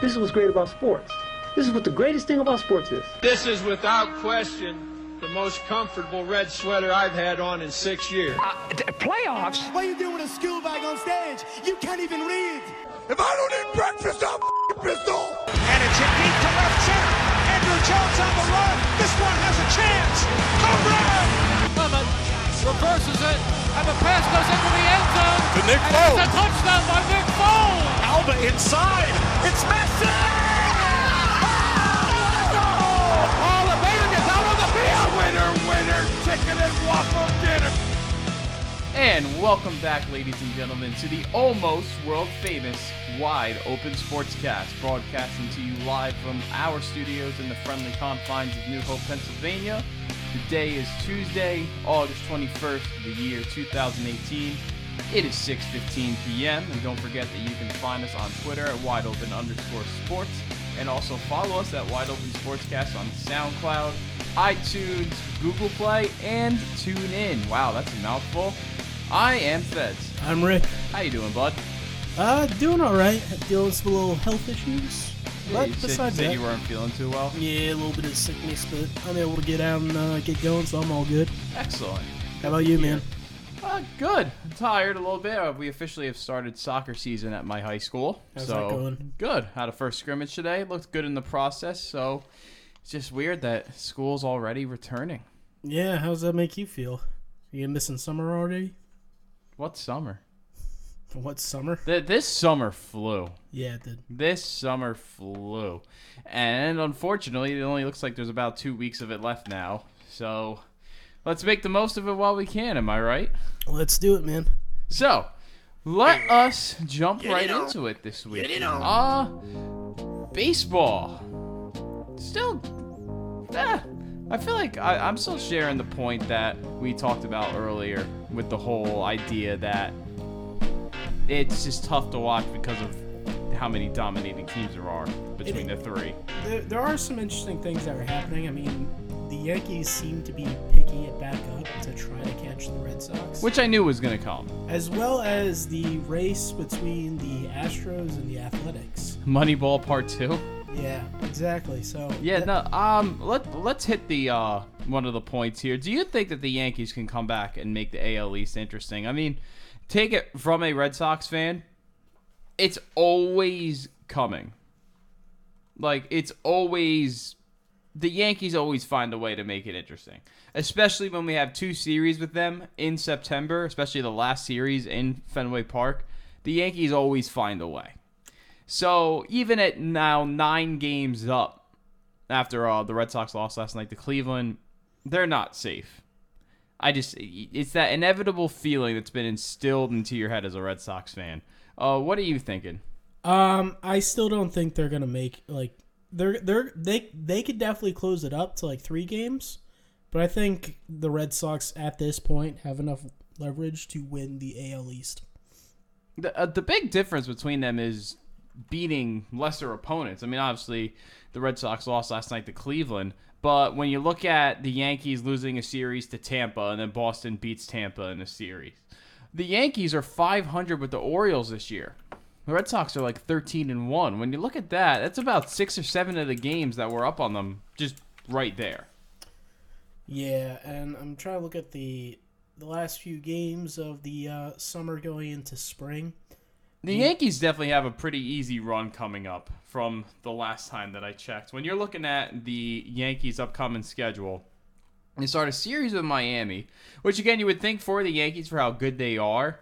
This is what's great about sports. This is what the greatest thing about sports is. This is without question the most comfortable red sweater I've had on in six years. Uh, playoffs? What are you doing with a school bag on stage? You can't even read. If I don't eat breakfast, I'm f***ing pistol. And it's a deep to left center. Andruw Jones on the run. This one has a chance. Home run! Clement reverses it, and the pass goes into the end zone. To Nick and Foles. It's a touchdown by Nick Foles. Alba inside. It's Messi! Ah! Oh, the Baylor gets out on the field. Winner, winner, chicken and waffle dinner. And welcome back, ladies and gentlemen, to the almost world famous Wide Open Sportscast, broadcasting to you live from our studios in the friendly confines of New Hope, Pennsylvania. Today is Tuesday, August 21st, the year 2018. It is 6:15 p.m. and don't forget that you can find us on Twitter at Wide Open underscore Sports, and also follow us at Wide Open Sportscast on SoundCloud, iTunes, Google Play, and TuneIn. Wow, that's a mouthful. I am Feds. I'm Rick. How you doing, bud? Uh, doing all right. Dealing with some little health issues. But you said, besides said that, you weren't feeling too well. yeah, a little bit of sickness, but I'm able to get out and uh, get going, so I'm all good. Excellent. How about you, man? Uh, good. I'm tired a little bit. Uh, we officially have started soccer season at my high school. How's so that going? good. Had a first scrimmage today. Looked good in the process. So it's just weird that school's already returning. Yeah, how's that make you feel? You missing summer already? What summer? What summer? Th- this summer flew. Yeah, it did. This summer flew. And unfortunately, it only looks like there's about two weeks of it left now. So let's make the most of it while we can. Am I right? Let's do it, man. So, let us jump right into it this week. Get it Uh, baseball. Still, eh, I feel like I, I'm still sharing the point that we talked about earlier with the whole idea that it's just tough to watch because of how many dominating teams there are between the three. There, there are some interesting things that are happening. I mean, the Yankees seem to be picking it back up to try to catch the Red Sox. Which I knew was going to come. as well as the race between the Astros and the Athletics. Moneyball Part 2. Yeah, exactly. So Yeah, no. Um, let let's hit the uh one of the points here. Do you think that the Yankees can come back and make the AL East interesting? I mean, take it from a Red Sox fan, it's always coming. Like it's always the Yankees always find a way to make it interesting, especially when we have two series with them in September, especially the last series in Fenway Park. The Yankees always find a way. So even at now nine games up after uh, the Red Sox lost last night to Cleveland, they're not safe. I just it's that inevitable feeling that's been instilled into your head as a Red Sox fan. Uh, what are you thinking? um, I still don't think they're gonna make like they're they're they they could definitely close it up to like three games, but I think the Red Sox at this point have enough leverage to win the AL East. The uh, the big difference between them is beating lesser opponents. I mean, obviously the Red Sox lost last night to Cleveland, but when you look at the Yankees losing a series to Tampa and then Boston beats Tampa in a series, the Yankees are 500 with the Orioles this year. The Red Sox are like 13 and 1. When you look at that, that's about 6 or 7 of the games that were up on them just right there. Yeah, and I'm trying to look at the the last few games of the uh, summer going into spring. The Yankees definitely have a pretty easy run coming up from the last time that I checked. When you're looking at the Yankees' upcoming schedule, they start a series with Miami, which again you would think for the Yankees for how good they are,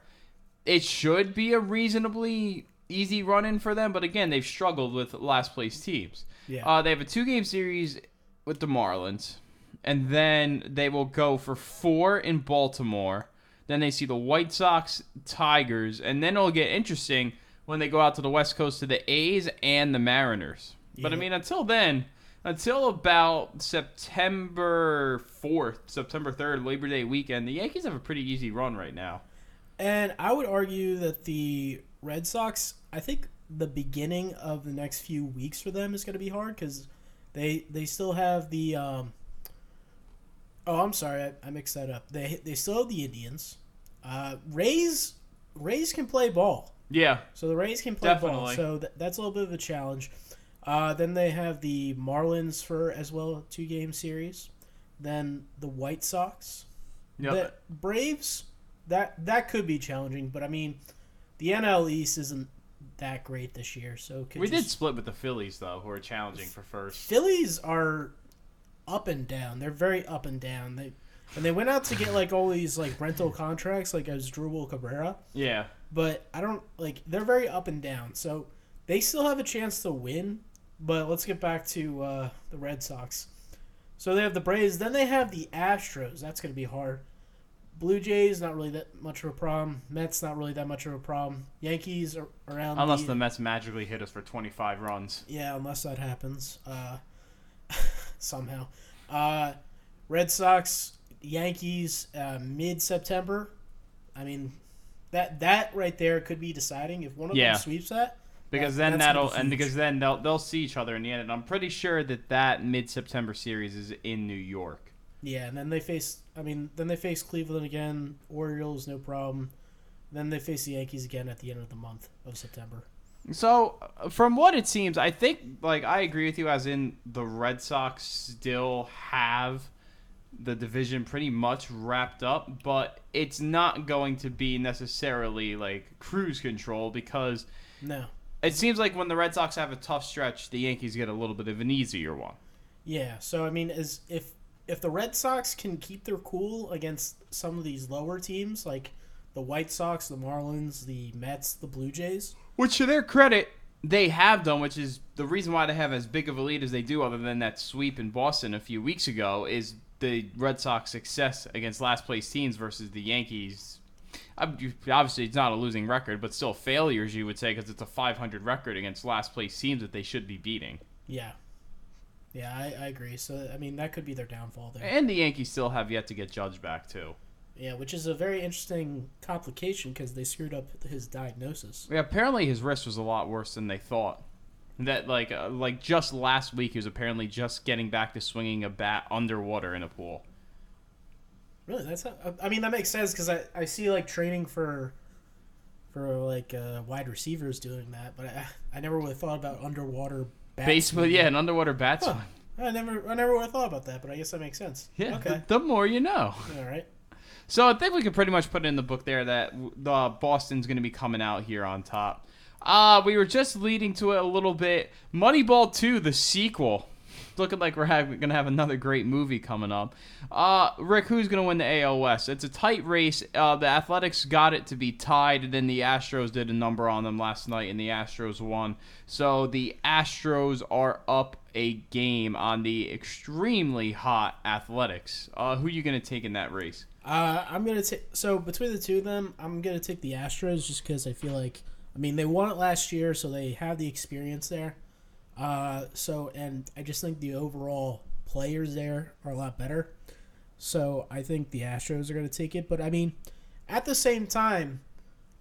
it should be a reasonably easy run in for them. But again, they've struggled with last place teams. Yeah. Uh, they have a two game series with the Marlins, and then they will go for four in Baltimore. Then they see the White Sox, Tigers, and then it'll get interesting when they go out to the West Coast to the A's and the Mariners. But I mean, until then, until about September 4th, September 3rd, Labor Day weekend, the Yankees have a pretty easy run right now. And I would argue that the Red Sox, I think the beginning of the next few weeks for them is going to be hard because they they still have the. Um, oh, I'm sorry, I, I mixed that up. They they still have the Indians. Uh, Rays Rays can play ball. Yeah. So the Rays can play ball. So th- that's a little bit of a challenge. Uh, then they have the Marlins for as well two game series. Then the White Sox. Braves. That that could be challenging, but I mean, the NL East isn't that great this year. So we did split with the Phillies though, who are challenging for first. Phillies are up and down. They're very up and down. They and they went out to get like all these like rental contracts, like Asdrubal Cabrera. Yeah. But I don't like they're very up and down. So they still have a chance to win. But let's get back to uh, the Red Sox. So they have the Braves. Then they have the Astros. That's going to be hard. Blue Jays not really that much of a problem. Mets not really that much of a problem. Yankees are around. Unless the, the Mets magically hit us for 25 runs. yeah, unless that happens uh, somehow. Uh, Red Sox, Yankees, uh, mid September. I mean, that that right there could be deciding if one of Yeah. them sweeps that. Because that- then that'll be and because then they'll they'll see each other in the end. And I'm pretty sure that that mid September series is in New York. Yeah, and then they face. I mean, then they face Cleveland again. Orioles, no problem. Then they face the Yankees again at the end of the month of September. So, uh, from what it seems, I think like I agree with you. As in, the Red Sox still have the division pretty much wrapped up, but it's not going to be necessarily like cruise control because No. it seems like when the Red Sox have a tough stretch, the Yankees get a little bit of an easier one. Yeah, so I mean, as if if the Red Sox can keep their cool against some of these lower teams like the White Sox, the Marlins, the Mets, the Blue Jays, Which, to their credit, they have done, which is the reason why they have as big of a lead as they do, other than that sweep in Boston a few weeks ago, is the Red Sox success against last place teams versus the Yankees. Obviously, it's not a losing record, but still failures, you would say, because it's a 500 record against last place teams that they should be beating. yeah, yeah, I, I agree. So I mean, that could be their downfall there. And the Yankees still have yet to get Judge back, too. Yeah, which is a very interesting complication because they screwed up his diagnosis. Yeah, apparently his wrist was a lot worse than they thought. That like uh, like just last week he was apparently just getting back to swinging a bat underwater in a pool. Really, that's I mean that makes sense because I, I see like training for for like uh, wide receivers doing that, but I, I never would have thought about underwater swinging. yeah, an underwater bat Huh. I never I never would have thought about that, but I guess that makes sense. Yeah, Okay. the, the more you know. All right. So I think we could pretty much put it in the book there that the Boston's going to be coming out here on top. Uh, we were just leading to it a little bit. Moneyball 2, the sequel. Looking like we're going to have another great movie coming up. Uh, Rick, who's to win the West? It's a tight race. Uh, the Athletics got it to be tied, and then the Astros did a number on them last night, and the Astros won. So the Astros are up a game on the extremely hot Athletics. Uh, who are you to take in that race? Uh, I'm gonna take so between the two of them, I'm gonna take the Astros just because I feel like I mean they won it last year, so they have the experience there. Uh, so and I just think the overall players there are a lot better. So I think the Astros are gonna take it, but I mean, at the same time,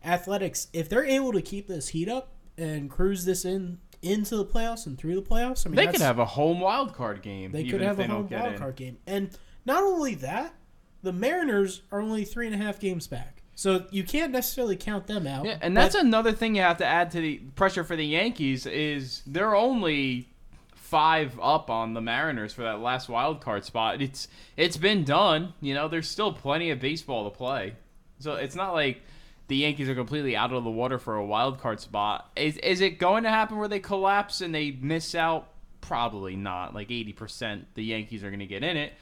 Athletics if they're able to keep this heat up and cruise this in into the playoffs and through the playoffs, I mean They could have a home wild card game. they could have they a home wild card game. And not only that, the Mariners are only three and a half games back. So you can't necessarily count them out. Yeah, and that's another thing you have to add to the pressure for the Yankees is they're only five up on the Mariners for that last wild card spot. It's it's been done. You know, there's still plenty of baseball to play. So it's not like the Yankees are completely out of the water for a wild card spot. Is is it going to happen where they collapse and they miss out? Probably not. Like 80% the Yankees are going to get in it.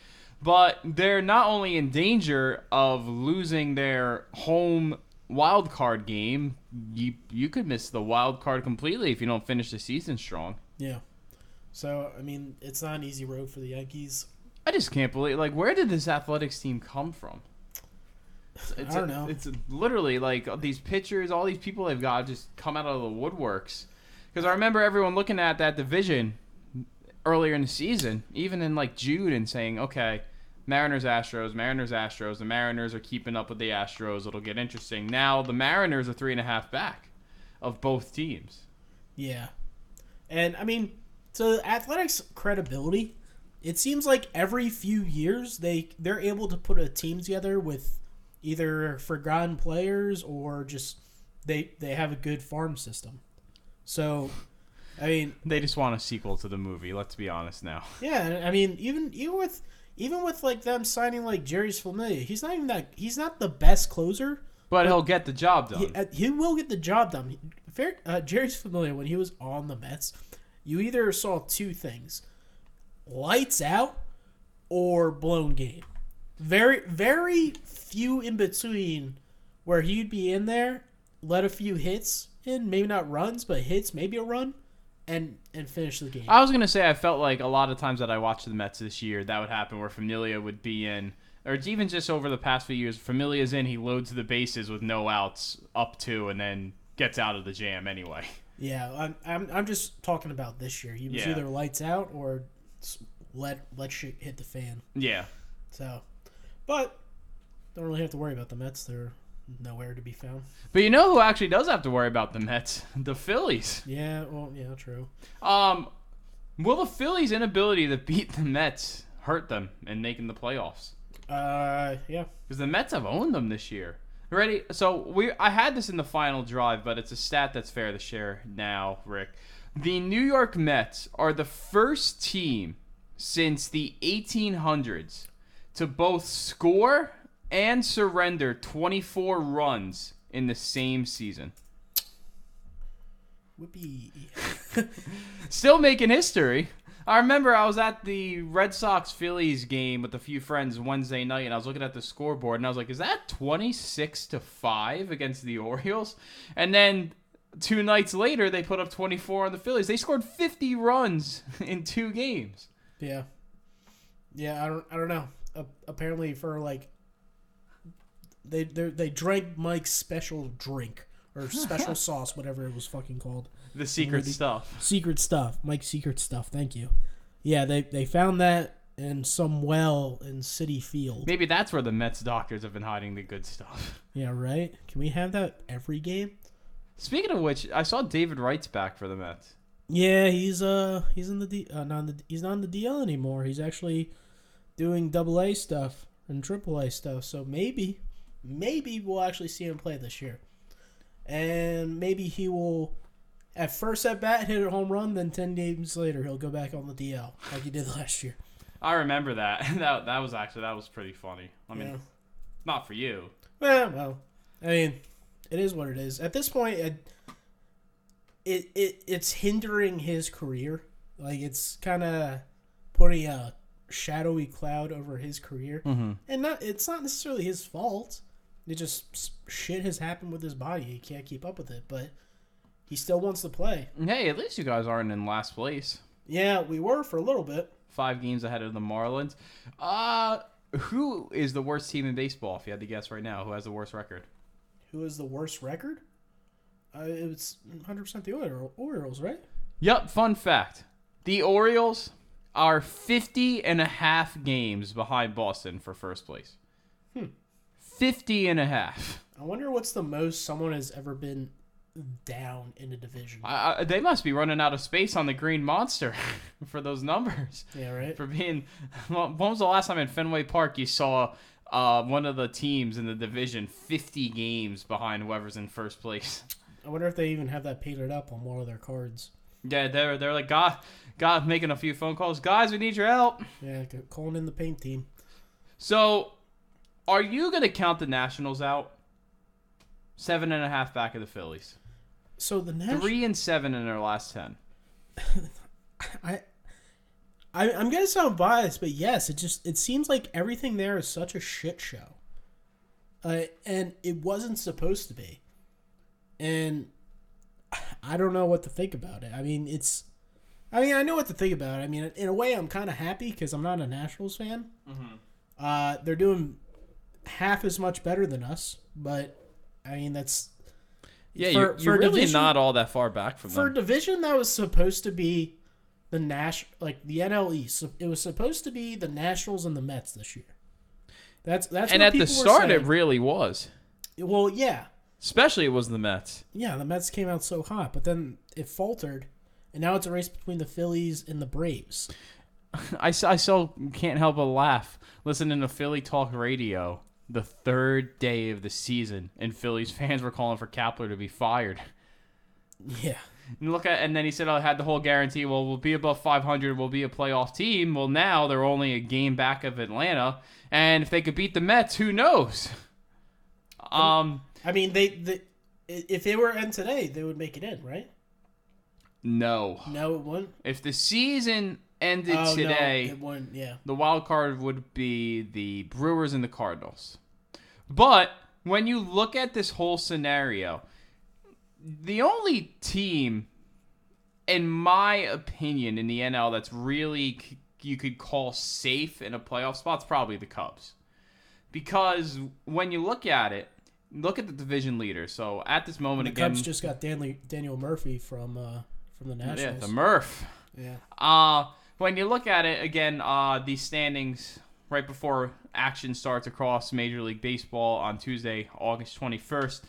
But they're not only in danger of losing their home wild card game, you you could miss the wild card completely if you don't finish the season strong. yeah. So I mean, it's not an easy road for the Yankees. I just can't believe like where did this athletics team come from? It's, it's I don't know. It's literally like these pitchers, all these people they've got just come out of the woodworks. Because I remember everyone looking at that division earlier in the season, even in like June, and saying, "Okay, Mariners, Astros, Mariners, Astros. The Mariners are keeping up with the Astros. It'll get interesting." Now the Mariners are three and a half back of both teams. Yeah. And I mean, so athletics credibility, it seems like every few years they they're able to put a team together with either forgotten players or just they they have a good farm system. So, I mean, They just want a sequel to the movie. Let's be honest now. yeah, I mean, even even with even with like them signing like Jeurys Familia, he's not even that. He's not the best closer. But he'll get the job done. He, uh, he will get the job done. Fair, uh, Jeurys Familia when he was on the Mets, you either saw two things: lights out or blown game. Very very few in between where he'd be in there, let a few hits in, maybe not runs, but hits, maybe a run, and and finish the game. I was gonna say I felt like a lot of times that I watched the Mets this year, that would happen where Familia would be in, or even just over the past few years. Familia's in, he loads the bases with no outs, up two, and then gets out of the jam anyway. Yeah, I'm, I'm, I'm just talking about this year. He was Yeah. either lights out or let let shit hit the fan. Yeah, So, but don't really have to worry about the Mets. They're nowhere to be found. but you know who actually does have to worry about the Mets? The Phillies. Yeah, well, yeah, true. Um, will the Phillies' inability to beat the Mets hurt them in making the playoffs? Uh, yeah. because the Mets have owned them this year. Ready? So we I had this in the final drive, but it's a stat that's fair to share now, Rick. The New York Mets are the first team since the 1800s to both score and surrender 24 runs in the same season. Whippy. Still making history. I remember I was at the Red Sox Phillies game with a few friends Wednesday night, and I was looking at the scoreboard, and I was like, "Is that twenty six to five against the Orioles?" And then two nights later, they put up twenty four on the Phillies. They scored fifty runs in two games. Yeah. Yeah, I don't, I don't know. Uh, apparently, for like, they they they drank Mike's special drink or special sauce, whatever it was fucking called. The secret Really? stuff. Secret stuff, Mike's secret stuff. Thank you. Yeah, they they found that in some well in Citi Field. Maybe that's where the Mets doctors have been hiding the good stuff. Yeah, right. Can we have that every game? Speaking of which, I saw David Wright's back for the Mets. Yeah, he's uh he's in the D, uh, not in the he's not in the DL anymore. He's actually doing double A stuff and triple A stuff. So maybe maybe we'll actually see him play this year. And maybe he will at first at bat hit a home run, then 10 games later he'll go back on the DL like he did last year. I remember that. that that was actually that was pretty funny. I mean, Yeah. not for you. Well, well, I mean, it is what it is. At this point, it, it, it it's hindering his career. Like it's kind of putting a shadowy cloud over his career, mm-hmm. and not it's not necessarily his fault. It just shit has happened with his body. He can't keep up with it, but he still wants to play. Hey, at least you guys aren't in last place. Yeah, we were for a little bit. Five games ahead of the Marlins. Uh, who is the worst team in baseball? If you had to guess right now, who has the worst record? Who is the worst record? Uh, it's 100% the Oriole- Orioles, right? Yep. Fun fact: the Orioles are 50 and a half games behind Boston for first place. Hmm. 50 and a half. I wonder what's the most someone has ever been down in a division. I, I, they must be running out of space on the Green Monster for those numbers. yeah, right. For being, well, when was the last time in Fenway Park you saw uh, one of the teams in the division 50 games behind whoever's in first place? I wonder if they even have that painted up on one of their cards. Yeah, they're they're like God, God making a few phone calls. Guys, we need your help. Yeah, calling in the paint team. So, are you gonna count the Nationals out? Seven and a half back of the Phillies. So the Nash- Three and seven in their last ten. I, I, I'm gonna sound biased, but yes, it just it seems like everything there is such a shit show. Uh, and it wasn't supposed to be. And I don't know what to think about it. I mean, it's. I mean, I know what to think about it. I mean, in a way, I'm kind of happy because I'm not a Nationals fan. Uh, they're doing half as much better than us, but I mean, that's Yeah, For- you're, for you're really division- not all that far back from for a them. division that was supposed to be the Nash like the NL East. so It was supposed to be the Nationals and the Mets this year. That's that's And at the start, it really was. well, yeah, Especially it was the Mets. yeah. The Mets came out so hot, but then it faltered, and now it's a race between the Phillies and the Braves. I, I still can't help but laugh listening to Philly talk radio the third day of the season, and Phillies fans were calling for Kapler to be fired. Yeah. And look at, and then he said, "I had the whole guarantee. Well, we'll be above 500. We'll be a playoff team. Well, now they're only a game back of Atlanta, and if they could beat the Mets, who knows? Um, I mean, they, they if they were in today, they would make it in, right? no. No, it wouldn't. If the season ended Oh, today, no. Yeah. the wild card would be the Brewers and the Cardinals. But when you look at this whole scenario, the only team, in my opinion, in the NL that's really you could call safe in a playoff spot is probably the Cubs. Because when you look at it, look at the division leader. So at this moment, The again, Cubs just got Daniel, Daniel Murphy from uh, from the Nationals. yeah, the Murph. yeah. Uh, when you look at it again, uh, the standings right before action starts across Major League Baseball on Tuesday, August 21st.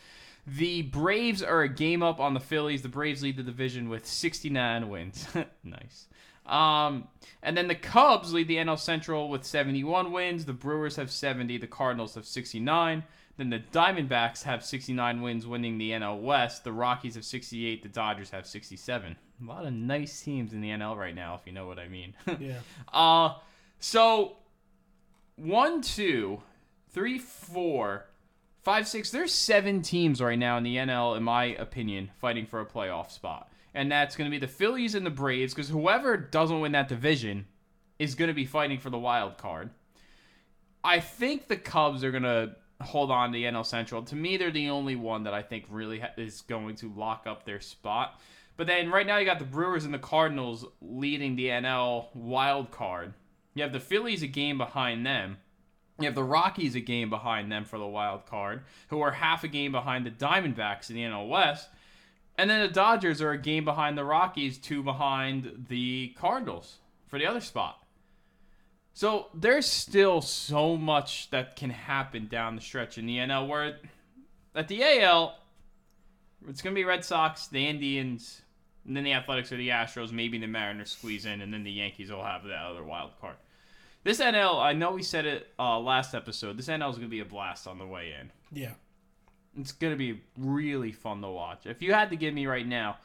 The Braves are a game up on the Phillies. The Braves lead the division with 69 wins. nice. Um, and then the Cubs lead the NL Central with 71 wins. The Brewers have 70. The Cardinals have 69. Then the Diamondbacks have 69 wins, winning the NL West. The Rockies have 68. The Dodgers have 67. A lot of nice teams in the NL right now, if you know what I mean. Yeah. Uh, so one, two, three, four, five, six. There's seven teams right now in the NL, in my opinion, fighting for a playoff spot, and that's going to be the Phillies and the Braves. Because whoever doesn't win that division is going to be fighting for the wild card. I think the Cubs are going to hold on to the NL Central. To me, they're the only one that I think really ha- is going to lock up their spot. But then right now you got the Brewers and the Cardinals leading the NL wild card. You have the Phillies a game behind them. You have the Rockies a game behind them for the wild card, who are half a game behind the Diamondbacks in the NL West. And then the Dodgers are a game behind the Rockies, two behind the Cardinals for the other spot. So there's still so much that can happen down the stretch in the NL. Where at the AL, it's going to be Red Sox, the Indians, and then the Athletics or the Astros. Maybe the Mariners squeeze in, and then the Yankees will have that other wild card. This NL, I know we said it uh, last episode. This NL is going to be a blast on the way in. Yeah. It's going to be really fun to watch. If you had to give me right now,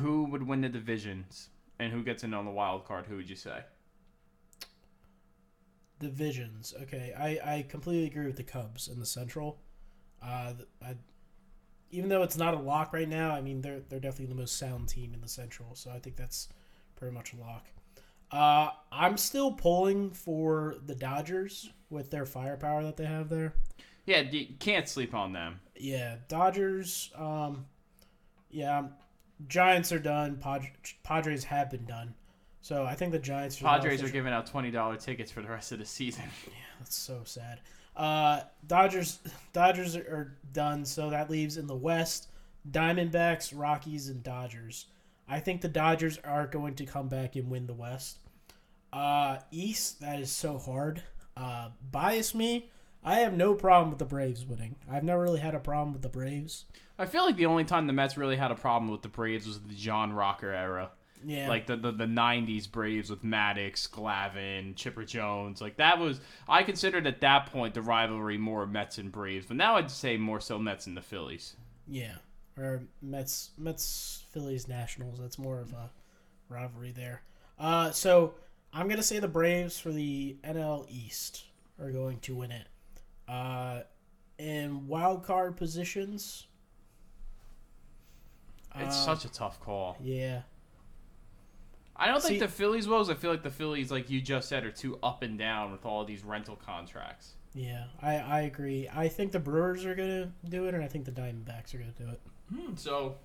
who would win the divisions and who gets in on the wild card, who would you say? Divisions. Okay, I, I completely agree with the Cubs in the Central. Uh, I, even though it's not a lock right now, I mean they're they're definitely the most sound team in the Central, so I think that's pretty much a lock. Uh, I'm still pulling for the Dodgers with their firepower that they have there. Yeah, you can't sleep on them. Yeah, Dodgers. Um, yeah, Giants are done. Pad- Padres have been done. So I think the Giants. Are Padres are giving out twenty dollar tickets for the rest of the season. Yeah, that's so sad. Uh, Dodgers. Dodgers are, done. So that leaves in the West Diamondbacks, Rockies, and Dodgers. I think the Dodgers are going to come back and win the West. Uh, East. That is so hard. Uh, bias me. I have no problem with the Braves winning. I've never really had a problem with the Braves. I feel like the only time the Mets really had a problem with the Braves was the John Rocker era. Yeah. Like the, the, the 90s Braves with Maddux, Glavine, Chipper Jones. Like that was, I considered at that point the rivalry more Mets and Braves. But now I'd say more so Mets and the Phillies. Yeah, or Mets, Mets, Phillies, Nationals. That's more of a rivalry there. Uh, so I'm gonna say the Braves for the NL East are going to win it. Uh, in wild card positions, It's Uh, such a tough call. yeah, I don't think the Phillies will. I feel like the Phillies, like you just said, are too up and down with all these rental contracts. yeah, I I agree. I think the Brewers are gonna do it, and I think the Diamondbacks are gonna do it. Hmm, so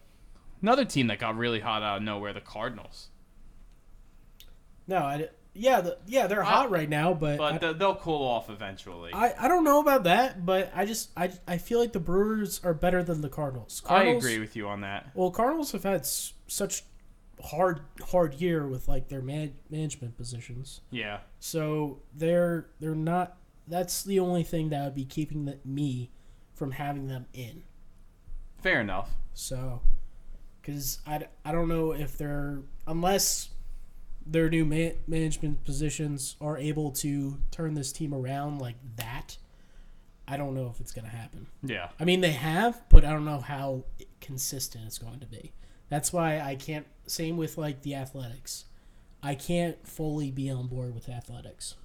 another team that got really hot out of nowhere, the Cardinals. No, I yeah, the, yeah, they're hot right now, but, But I, th- they'll cool off eventually. I, I don't know about that, but I just I, I feel like the Brewers are better than the Cardinals. I agree with you on that. Well, Cardinals have had s- such hard hard year with like their man- management positions. Yeah. So they're they're not. That's the only thing that would be keeping the, me from having them in. Fair enough. So, because I, I don't know if they're unless their new ma- management positions are able to turn this team around like that. I don't know if it's going to happen. Yeah. I mean, they have, but I don't know how consistent it's going to be. That's why I can't. Same with like the athletics. I can't fully be on board with athletics.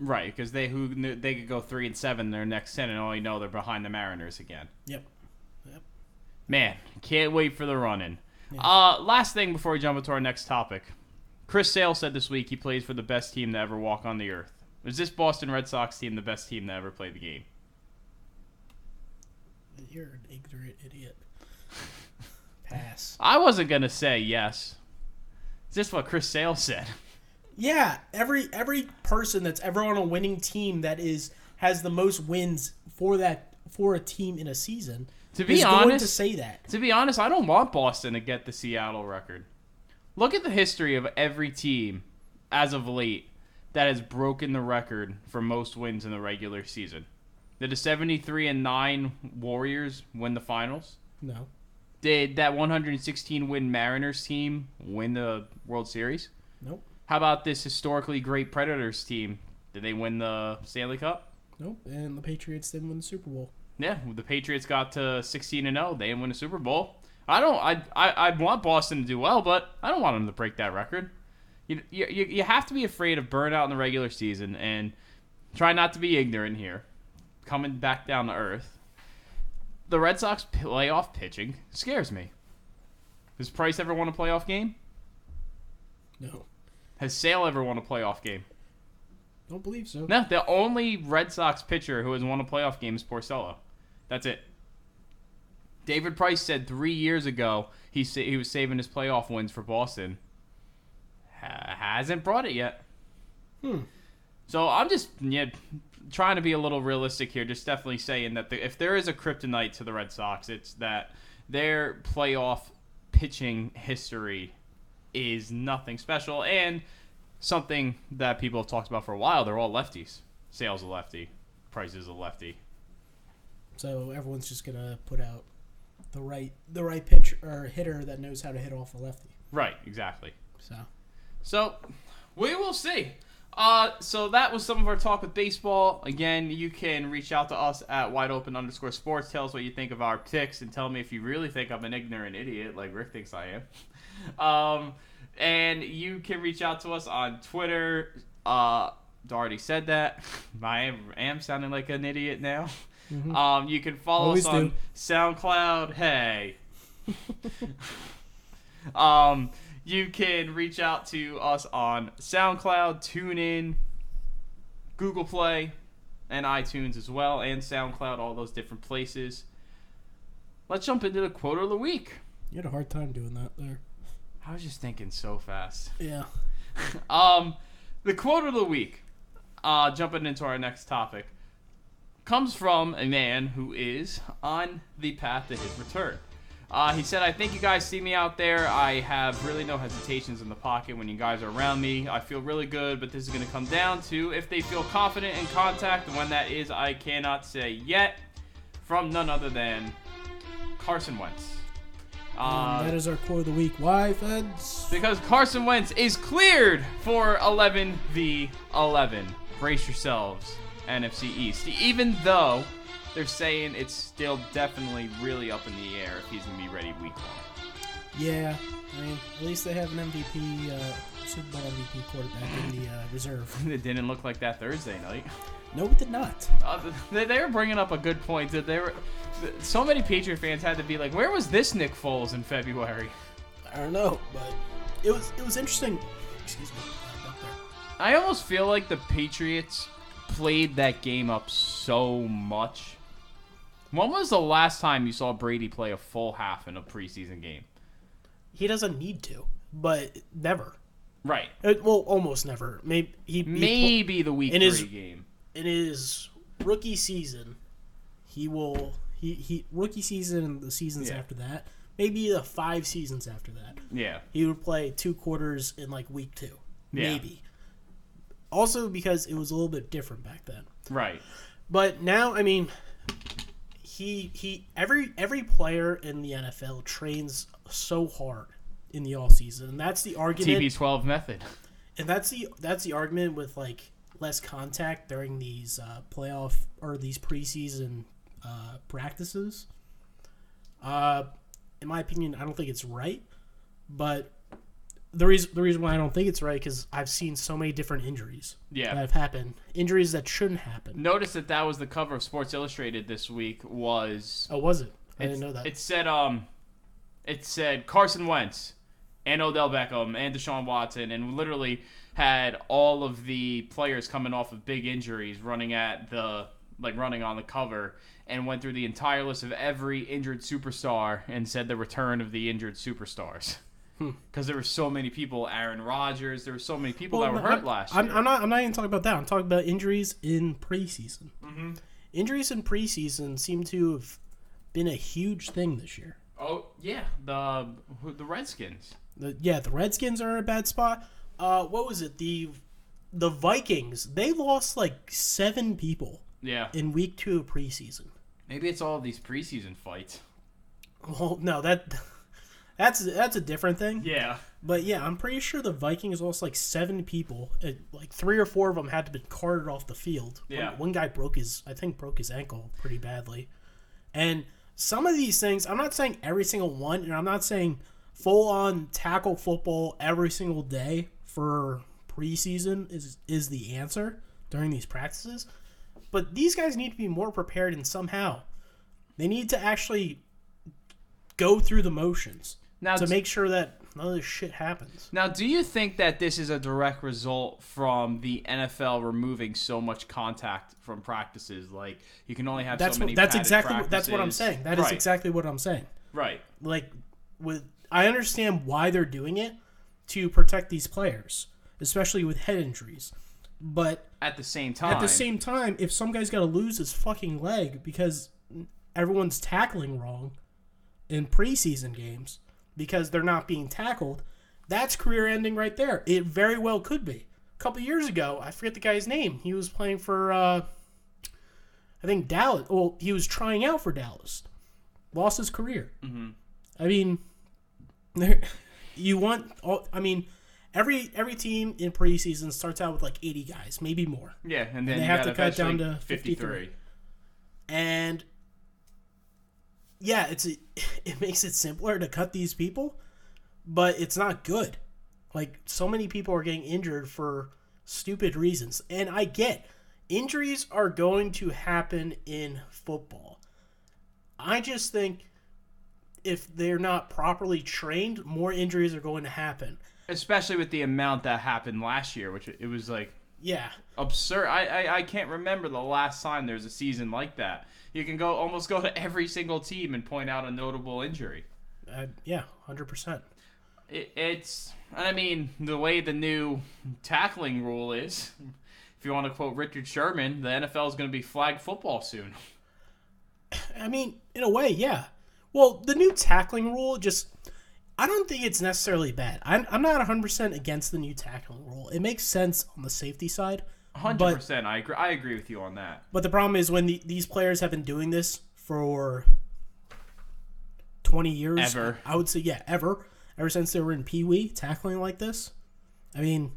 Right, because they who knew they could go three and seven their next ten, and all you know they're behind the Mariners again. Yep. Yep. Man, can't wait for the run in. Uh, last thing before we jump into our next topic. Chris Sale said this week he plays for the best team to ever walk on the earth. Is this Boston Red Sox team the best team to ever play the game? You're an ignorant idiot. Pass. I wasn't gonna say yes. Is this what Chris Sale said? Yeah, every every person that's ever on a winning team that is has the most wins for that for a team in a season To be going to say that. To be honest, I don't want Boston to get the Seattle record. Look at the history of every team as of late that has broken the record for most wins in the regular season. Did the 73 and 9 Warriors win the finals? No. Did that 116 win Mariners team win the World Series? Nope. How about this historically great Predators team? Did they win the Stanley Cup? Nope. And the Patriots didn't win the Super Bowl. Yeah, the Patriots got to 16 and 0. They didn't win a Super Bowl. I don't. I, I I want Boston to do well, but I don't want them to break that record. You, you you you have to be afraid of burnout in the regular season and try not to be ignorant here. Coming back down to earth. The Red Sox playoff pitching scares me. Does Price ever won a playoff game? No. Has Sale ever won a playoff game? Don't believe so. No, the only Red Sox pitcher who has won a playoff game is Porcello. That's it. David Price said three years ago he sa- he was saving his playoff wins for Boston. Ha- hasn't brought it yet. Hmm. So I'm just yeah, trying to be a little realistic here. Just definitely saying that the, if there is a kryptonite to the Red Sox, it's that their playoff pitching history is nothing special and something that people have talked about for a while. They're all lefties. Sales a lefty, Price is a lefty. So everyone's just gonna put out the right the right pitch or hitter that knows how to hit off a lefty. Right, exactly. So So we will see. Uh, so that was some of our talk with baseball. Again, you can reach out to us at wide open underscore sports. Tell us what you think of our picks and tell me if you really think I'm an ignorant idiot like Rick thinks I am. Um, and you can reach out to us on Twitter. Uh, already said that. I am, am sounding like an idiot now. Um, you can follow Always us on do. SoundCloud. Hey. Um, you can reach out to us on SoundCloud, TuneIn, Google Play, and iTunes as well, and SoundCloud, all those different places. Let's jump into the quote of the week. you had a hard time doing that there. I was just thinking so fast. Yeah. Um, the quote of the week, uh, jumping into our next topic, comes from a man who is on the path to his return. Uh, he said, I think you guys see me out there. I have really no hesitations in the pocket when you guys are around me. I feel really good, but this is going to come down to if they feel confident in contact. And when that is, I cannot say yet. From none other than Carson Wentz. Uh, that is our quote of the week. Why, feds? because Carson Wentz is cleared for 11 v 11. Brace yourselves, NFC East. Even though they're saying it's still definitely really up in the air if he's gonna be ready week one. Yeah. I mean, at least they have an MVP, uh, Super Bowl MVP quarterback in the uh, reserve. It didn't look like that Thursday night. No, it did not. Uh, they, they were bringing up a good point that they were. So many Patriot fans had to be like, "Where was this Nick Foles in February?" I don't know, but it was it was interesting. Excuse me. I almost feel like the Patriots played that game up so much. When was the last time you saw Brady play a full half in a preseason game? He doesn't need to, but never. Right. Uh, well, almost never. Maybe he, he Maybe the week in three his- game. in his rookie season, he will he he rookie season and the seasons Yeah. after that, maybe the five seasons after that, Yeah. he would play two quarters in like week two, Yeah. maybe. Also because it was a little bit different back then. Right. But now, I mean, he he every every player in the NFL trains so hard in the off season, and that's the argument. TB12 method. and that's the that's the argument with like less contact during these uh, playoff or these preseason uh, practices. Uh, in my opinion, I don't think it's right. But the reason the reason why I don't think it's right because I've seen so many different injuries Yeah. that have happened, injuries that shouldn't happen. Notice that that was the cover of Sports Illustrated this week. Was Oh, was it? I didn't know that. It said um, it said Carson Wentz and Odell Beckham and Deshaun Watson, and literally had all of the players coming off of big injuries running at the like running on the cover, and went through the entire list of every injured superstar and said the return of the injured superstars. Because there were so many people, Aaron Rodgers, there were so many people that were hurt I'm, last I'm, year. I'm not. I'm not even talking about that. I'm talking about injuries in preseason. Mm-hmm. Injuries in preseason seem to have been a huge thing this year. oh yeah, the the Redskins. The, yeah, the Redskins are in a bad spot. Uh, what was it? The the Vikings. They lost like seven people Yeah, in week two of preseason. maybe it's all these preseason fights. Well, no, that that's that's a different thing. Yeah. But yeah, I'm pretty sure the Vikings lost like seven people. Uh, Like three or four of them had to be carted off the field. One- Yeah. One, guy broke his, I think, broke his ankle pretty badly. And some of these things, I'm not saying every single one, and I'm not saying full on tackle football every single day for preseason is is the answer during these practices. But these guys need to be more prepared, and somehow they need to actually go through the motions Now, to make sure that none of this shit happens. Now, do you think that this is a direct result from the NFL removing so much contact from practices? Like you can only have That's so many. what, that's exactly what, that's what I'm saying. That is right. exactly what I'm saying. right. Like with I understand why they're doing it to protect these players, especially with head injuries. But At the same time, at the same time, if some guy's got to lose his fucking leg because everyone's tackling wrong in preseason games because they're not being tackled, that's career ending right there. It very well could be. A couple years ago, I forget the guy's name. He was playing for uh I think Dallas. Well, he was trying out for Dallas. Lost his career. Mm-hmm. I mean, there, you want all. I mean, every every team in preseason starts out with like 80 guys, maybe more. yeah, and then they you have to cut down to 53. and yeah, it's a, it makes it simpler to cut these people, but it's not good. Like so many people are getting injured for stupid reasons, and I get injuries are going to happen in football. I just think if they're not properly trained, more injuries are going to happen. Especially with the amount that happened last year, which it was like Yeah, absurd. I, I I can't remember the last time there's a season like that. You can go almost go to every single team and point out a notable injury. uh, yeah, hundred percent. It, it's I mean the way the new tackling rule is. If you want to quote Richard Sherman, the NFL is going to be flag football soon. I mean, in a way, yeah. Well, the new tackling rule just. I don't think it's necessarily bad. I'm, I'm not 100% against the new tackling rule. It makes sense on the safety side. Hundred percent, I agree. I agree with you on that. but the problem is when the, these players have been doing this for 20 years. Ever. I would say, yeah, ever. Ever since they were in Pee Wee, tackling like this. I mean,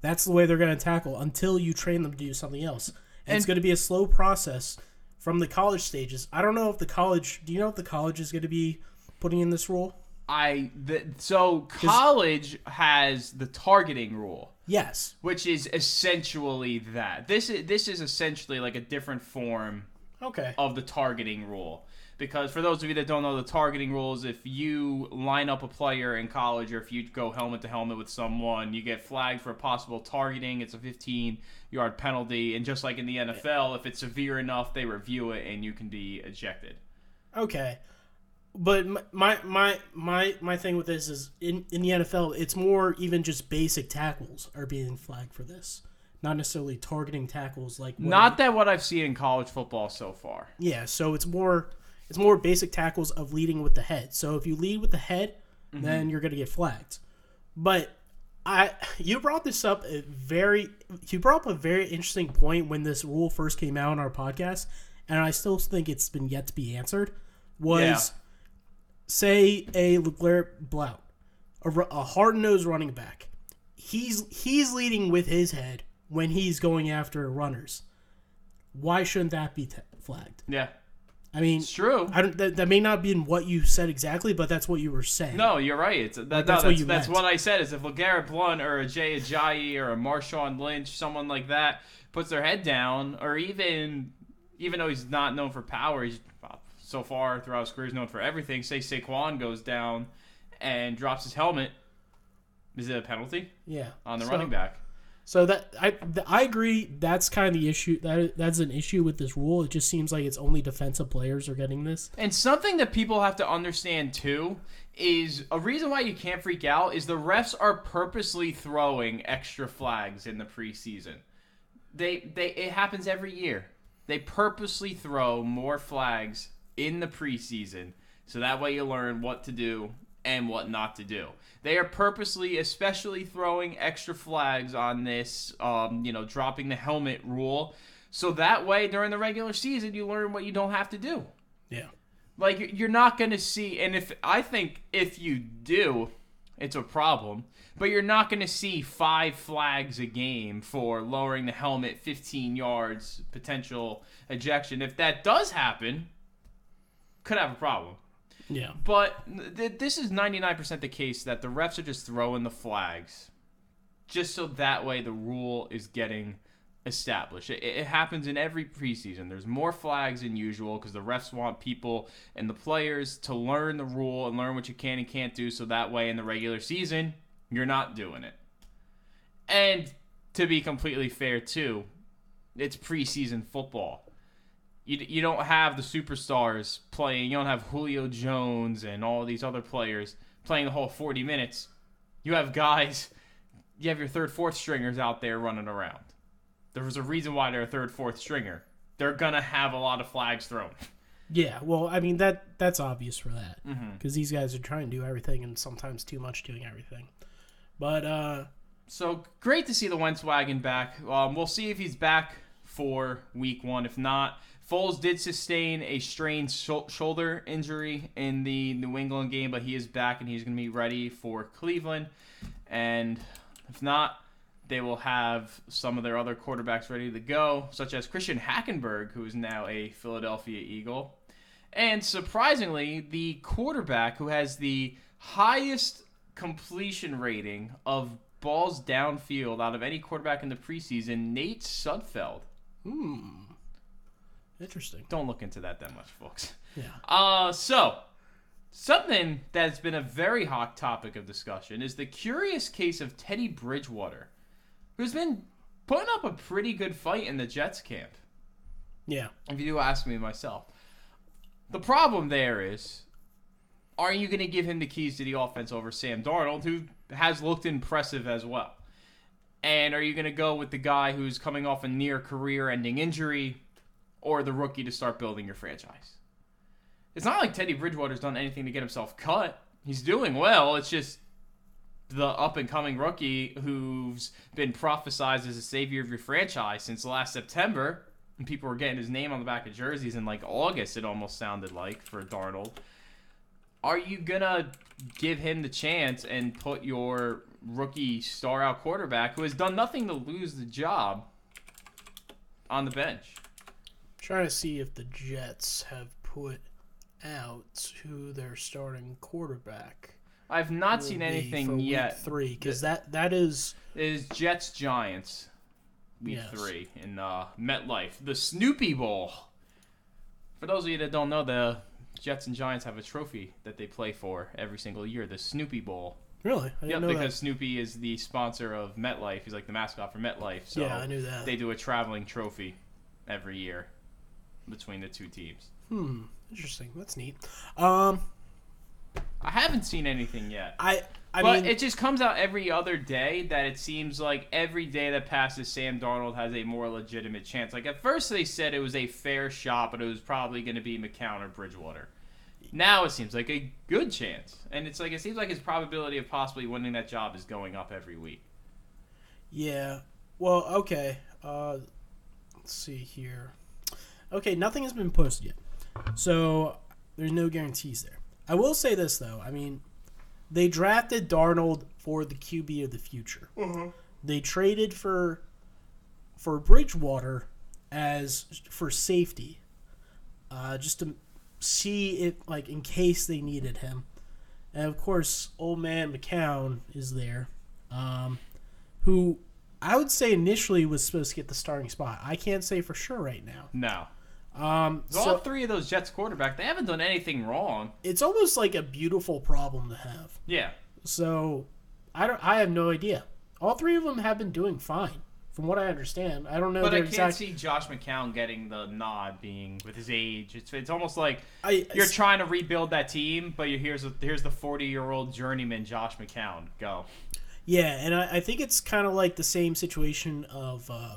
that's the way they're going to tackle until you train them to do something else. And, it's going to be a slow process from the college stages. I don't know if the college. Do you know if the college is going to be putting in this rule? I the, so college has the targeting rule, Yes. which is essentially that. This is this is essentially like a different form Okay. of the targeting rule. Because for those of you that don't know the targeting rules, if you line up a player in college or if you go helmet to helmet with someone, you get flagged for a possible targeting. It's a 15 yard penalty. And just like in the NFL, if it's severe enough, they review it and you can be ejected. Okay. But my my my my thing with this is in in the NFL, it's more even just basic tackles are being flagged for this, not necessarily targeting tackles like what- Not that what I've seen in college football so far. Yeah, so it's more it's more basic tackles of leading with the head. So if you lead with the head, mm-hmm. then you're gonna get flagged. But I you brought this up a very you brought up a very interesting point when this rule first came out on our podcast, and I still think it's been yet to be answered. Was Yeah. Say a LeGarrette Blount, a, a hard nosed running back. He's he's leading with his head when he's going after runners. Why shouldn't that be t- flagged? Yeah, I mean, it's true. I don't. That, that may not be in what you said exactly, but that's what you were saying. No, you're right. It's that, no, that's that's, what you that's meant. what I said. Is if LeGarrette Blount or a Jay Ajayi or a Marshawn Lynch, someone like that, puts their head down, or even even though he's not known for power, he's so far throughout his career he's known for everything. Say Saquon goes down and drops his helmet, is it a penalty Yeah. on the So- running back? So that I I agree. That's kind of the issue. That that's an issue with this rule. It just seems like it's only defensive players are getting this. And something that people have to understand too is a reason why you can't freak out is the refs are purposely throwing extra flags in the preseason. They they it happens every year. They purposely throw more flags in the preseason so that way you learn what to do and what not to do. They are purposely, especially throwing extra flags on this, um, you know, dropping the helmet rule, so that way during the regular season you learn what you don't have to do. Yeah. Like you're- not going to see, and if I think if you do, it's a problem. But you're not going to see five flags a game for lowering the helmet 15 yards, potential ejection. If that does happen, could have a problem. Yeah. But th- this is 99% the case that the refs are just throwing the flags just so that way the rule is getting established. It, it happens in every preseason. There's more flags than usual because the refs want people and the players to learn the rule and learn what you can and can't do so that way in the regular season, you're not doing it. And to be completely fair, too, it's preseason football you, you don't have the superstars playing. You don't have Julio Jones and all these other players playing the whole 40 minutes. You have guys, you have your third, fourth stringers out there running around. There was a reason why they're a third, fourth stringer. They're going to have a lot of flags thrown. Yeah. Well, I mean that that's obvious for that because these guys are trying to do everything and sometimes too much doing everything. But uh, So great to see the Wentz wagon back. Um, we'll see if he's back for week one. If not, Foles did sustain a strained shou- shoulder injury in the New England game, but he is back and he's going to be ready for Cleveland. And if not, they will have some of their other quarterbacks ready to go, such as Christian Hackenberg, who is now a Philadelphia Eagle. And surprisingly, the quarterback who has the highest completion rating of balls downfield out of any quarterback in the preseason, Nate Sudfeld. Hmm. Interesting. Don't look into that that much, folks. Yeah. Uh, so something that's been a very hot topic of discussion is the curious case of Teddy Bridgewater, who's been putting up a pretty good fight in the Jets camp. Yeah. if you do ask me myself. The problem there is, are you going to give him the keys to the offense over Sam Darnold, who has looked impressive as well? And are you going to go with the guy who's coming off a near career ending injury or the rookie to start building your franchise? It's not like Teddy Bridgewater's done anything to get himself cut. He's doing well. It's just the up and coming rookie who's been prophesized as a savior of your franchise since last September. And people were getting his name on the back of jerseys in like August, it almost sounded like for Darnold. Are you gonna give him the chance and put your rookie star out quarterback who has done nothing to lose the job on the bench? Trying to see if the Jets have put out who their starting quarterback. I've not seen anything yet. Three, because that that is It is Jets Giants week Yes. three in uh, MetLife, the Snoopy Bowl. For those of you that don't know, the Jets and Giants have a trophy that they play for every single year, the Snoopy Bowl. really. I didn't Yep, know because that. Snoopy is the sponsor of MetLife. He's like the mascot for MetLife. So Yeah, I knew that. They do a traveling trophy every year between the two teams. Hmm. Interesting. That's neat. Um, I haven't seen anything yet. I I but mean, it just comes out every other day that it seems like every day that passes, Sam Darnold has a more legitimate chance. Like at first they said it was a fair shot, but it was probably going to be McCown or Bridgewater. Now it seems like a good chance, and it's like it seems like his probability of possibly winning that job is going up every week. yeah. Well, okay. Uh, let's see here. Okay, nothing has been posted yet, so there's no guarantees there. I will say this though. I mean, they drafted Darnold for the QB of the future. They traded for for Bridgewater as for safety, uh, just to see it like in case they needed him. And of course, old man McCown is there, um, who I would say initially was supposed to get the starting spot. I can't say for sure right now. No. Um, So, all three of those Jets quarterback, they haven't done anything wrong. it's almost like a beautiful problem to have. Yeah. So I don't. I have no idea. All three of them have been doing fine, from what I understand. I don't know But I can't exact. see Josh McCown getting the nod, being with his age. It's it's almost like I, you're trying to rebuild that team, but you here's a, here's the 40 year old journeyman Josh McCown. Go. Yeah, and I, I think it's kind of like the same situation of uh,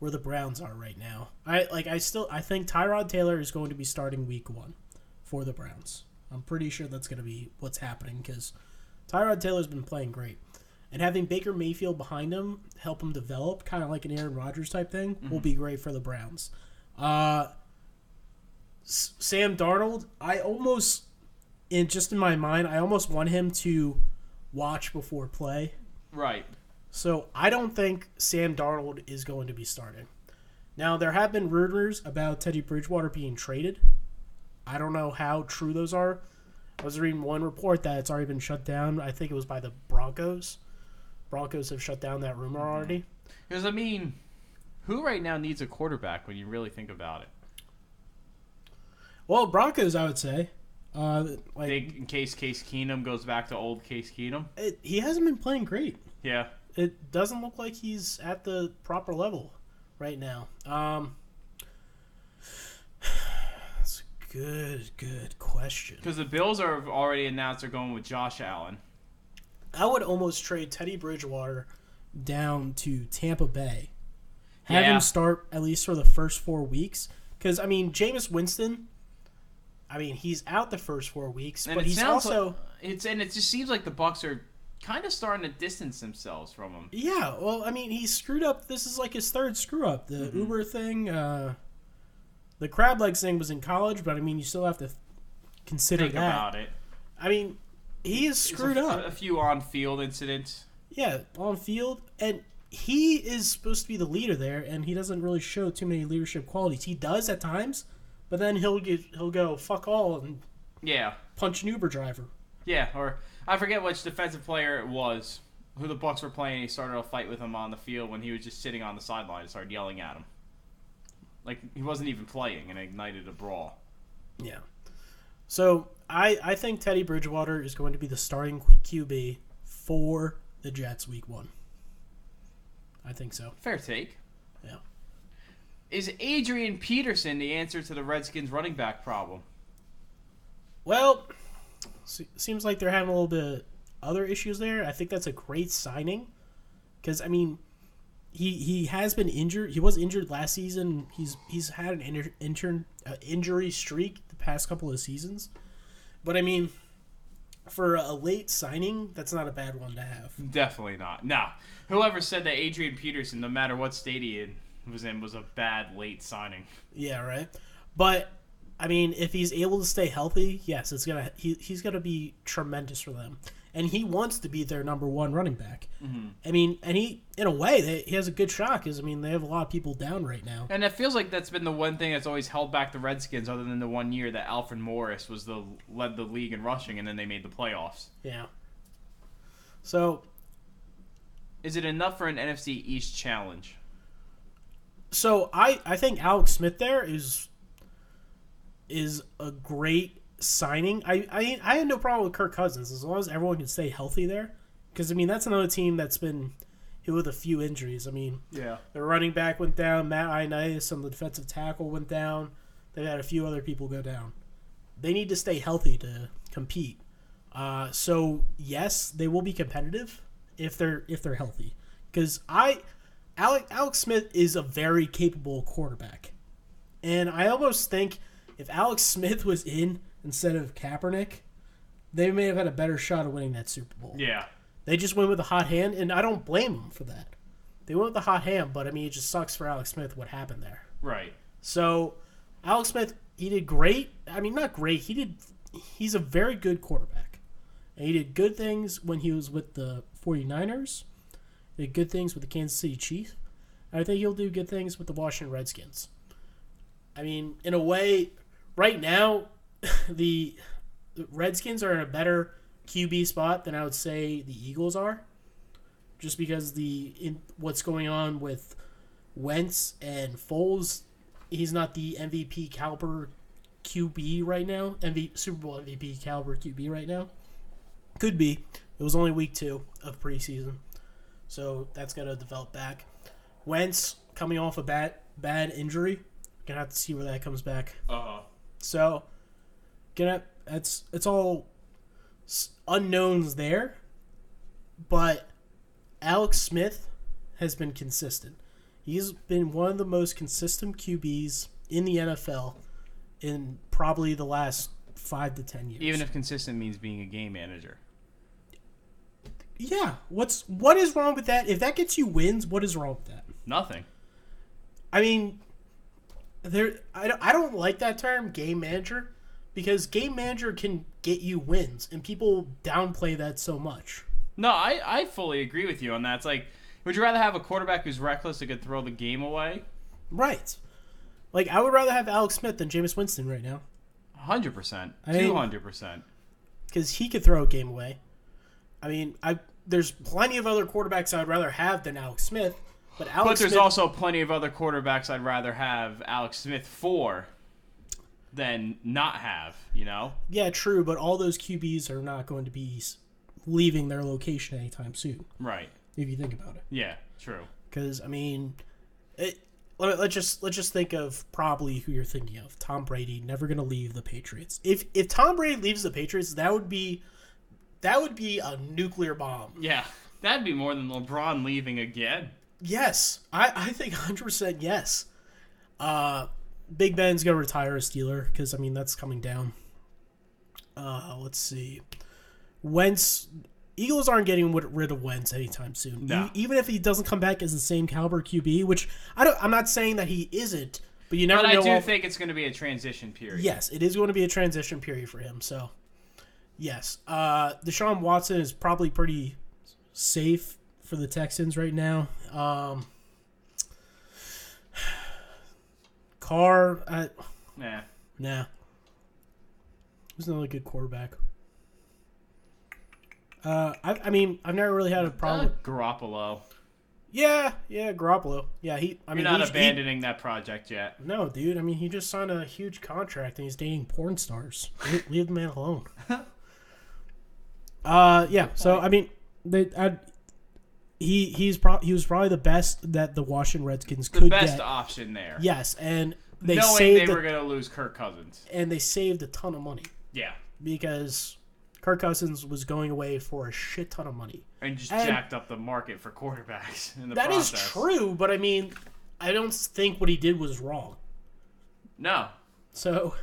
where the Browns are right now. I like. I still. I think Tyrod Taylor is going to be starting Week One for the Browns. I'm pretty sure that's going to be what's happening because Tyrod Taylor's been playing great, and having Baker Mayfield behind him help him develop, kind of like an Aaron Rodgers type thing, will be great for the Browns. Uh, S- Sam Darnold, I almost, in just in my mind, I almost want him to watch before play. Right. So I don't think Sam Darnold is going to be starting. Now there have been rumors about Teddy Bridgewater being traded. I don't know how true those are. I was reading one report that it's already been shut down. I think it was by the Broncos. Broncos have shut down that rumor already. Because I mean, who right now needs a quarterback when you really think about it? Well, Broncos, I would say. Uh, like in case Case Keenum goes back to old Case Keenum. it, he hasn't been playing great. Yeah. It doesn't look like he's at the proper level right now. Um, that's a good, good question. Because the Bills are already announced they're going with Josh Allen. I would almost trade Teddy Bridgewater down to Tampa Bay. Have Yeah. him start at least for the first four weeks. Because, I mean, Jameis Winston, I mean, he's out the first four weeks, And but he's also. like, it's and it just seems like the Bucs are kind of starting to distance themselves from him. Yeah, well, I mean, he screwed up. This is like his third screw up. The Mm-hmm. Uber thing, uh, the crab legs thing was in college, but I mean, you still have to consider Think that. about it. I mean, he is screwed a, up. A few on-field incidents. Yeah, on field, and he is supposed to be the leader there, and he doesn't really show too many leadership qualities. He does at times, but then he'll get he'll go fuck all and Yeah, punch an Uber driver. yeah. Or I forget which defensive player it was who the Bucs were playing. He started a fight with him on the field when he was just sitting on the sideline and started yelling at him. Like he wasn't even playing and ignited a brawl. Yeah. So I I think Teddy Bridgewater is going to be the starting QB for the Jets week one. I think so. Fair take. Yeah. Is Adrian Peterson the answer to the Redskins running back problem? Well, se- seems like they're having a little bit of other issues there. I think that's a great signing because I mean, he he has been injured. He was injured last season. He's he's had an inter, intern, uh, injury streak the past couple of seasons. But I mean, for a late signing, that's not a bad one to have. Definitely not. No. Whoever said that Adrian Peterson, no matter what state he was in, was a bad late signing. Yeah, right. But I mean, if he's able to stay healthy, yes, it's gonna he, he's gonna be tremendous for them, and he wants to be their number one running back. Mm-hmm. I mean, and he in a way they, he has a good shot because I mean they have a lot of people down right now. And it feels like that's been the one thing that's always held back the Redskins, other than the one year that Alfred Morris was the led the league in rushing, and then they made the playoffs. Yeah. So Is it enough for an NFC East challenge? so I I think Alex Smith there is is a great signing. I I I had no problem with Kirk Cousins as long as everyone can stay healthy there. Because I mean that's another team that's been hit with a few injuries. I mean Yeah. the running back went down, Matt Ioannidis on the defensive tackle went down. They've had a few other people go down. They need to stay healthy to compete. Uh, so yes, they will be competitive if they're if they're healthy. Because I, Alex, Alex Smith is a very capable quarterback, and I almost think if Alex Smith was in instead of Kaepernick, they may have had a better shot of winning that Super Bowl. Yeah. They just went with a hot hand, and I don't blame them for that. They went with the hot hand, but I mean, it just sucks for Alex Smith what happened there. Right. So, Alex Smith, he did great. I mean, not great. He did. He's a very good quarterback. And he did good things when he was with the 49ers. He did good things with the Kansas City Chiefs. I think he'll do good things with the Washington Redskins. I mean, in a way, right now, the Redskins are in a better QB spot than I would say the Eagles are, just because the in what's going on with Wentz and Foles. He's not the MVP caliber QB right now. MV, Super Bowl MVP caliber QB right now. Could be. It was only week two of preseason, so that's gonna develop back. Wentz coming off a bad bad injury. Gonna have to see where that comes back. Uh-huh. So, gonna that's it's all unknowns there, but Alex Smith has been consistent. He's been one of the most consistent QBs in the NFL in probably the last five to ten years. Even if consistent means being a game manager. yeah, what's what is wrong with that? If that gets you wins, what is wrong with that? Nothing. I mean, there. I don't, I don't like that term, game manager, because game manager can get you wins, and people downplay that so much. No, I, I fully agree with you on that. It's like, would you rather have a quarterback who's reckless that could throw the game away? Right. Like I would rather have Alex Smith than Jameis Winston right now, 100%. I mean- 200%. because he could throw a game away. I mean, I there's plenty of other quarterbacks I'd rather have than Alex Smith, but Alex But there's Smith, also plenty of other quarterbacks I'd rather have Alex Smith for than not have, you know? yeah, true, but all those QBs are not going to be leaving their location anytime soon. Right. If you think about it. Yeah, true. because I mean, it, let, let's just let's just think of probably who you're thinking of. Tom Brady never going to leave the Patriots. If if Tom Brady leaves the Patriots, that would be that would be a nuclear bomb. Yeah. That'd be more than LeBron leaving again. Yes, I I think 100 percent yes. Uh, Big Ben's gonna retire a Steeler because I mean that's coming down. Uh, let's see, Wentz. Eagles aren't getting rid- of Wentz anytime soon. No. E- even if he doesn't come back as the same caliber QB, which I don't. I'm not saying that he isn't, but you never But I do all- think it's going to be a transition period. Yes, it is going to be a transition period for him. So, yes, uh, Deshaun Watson is probably pretty safe for the Texans right now. Um, Carr, uh, Nah. nah. Who's another good quarterback? Uh, I, I mean, I've never really had a Uh, problem. Garoppolo. yeah, yeah, Garoppolo. Yeah, he. I mean, You're not he's- he- abandoning that project yet. No, dude. I mean, he just signed a huge contract and he's dating porn stars. leave, leave the man alone. uh, yeah. So I mean, they, I, he he's pro- he was probably the best that the Washington Redskins could. The could best get. option there. Yes, and they Knowing saved they the- were going to lose Kirk Cousins. and they saved a ton of money Yeah. because Kirk Cousins was going away for a shit ton of money. And just And- jacked up the market for quarterbacks in the That is process. true, but I mean, I don't think what he did was wrong. No. So,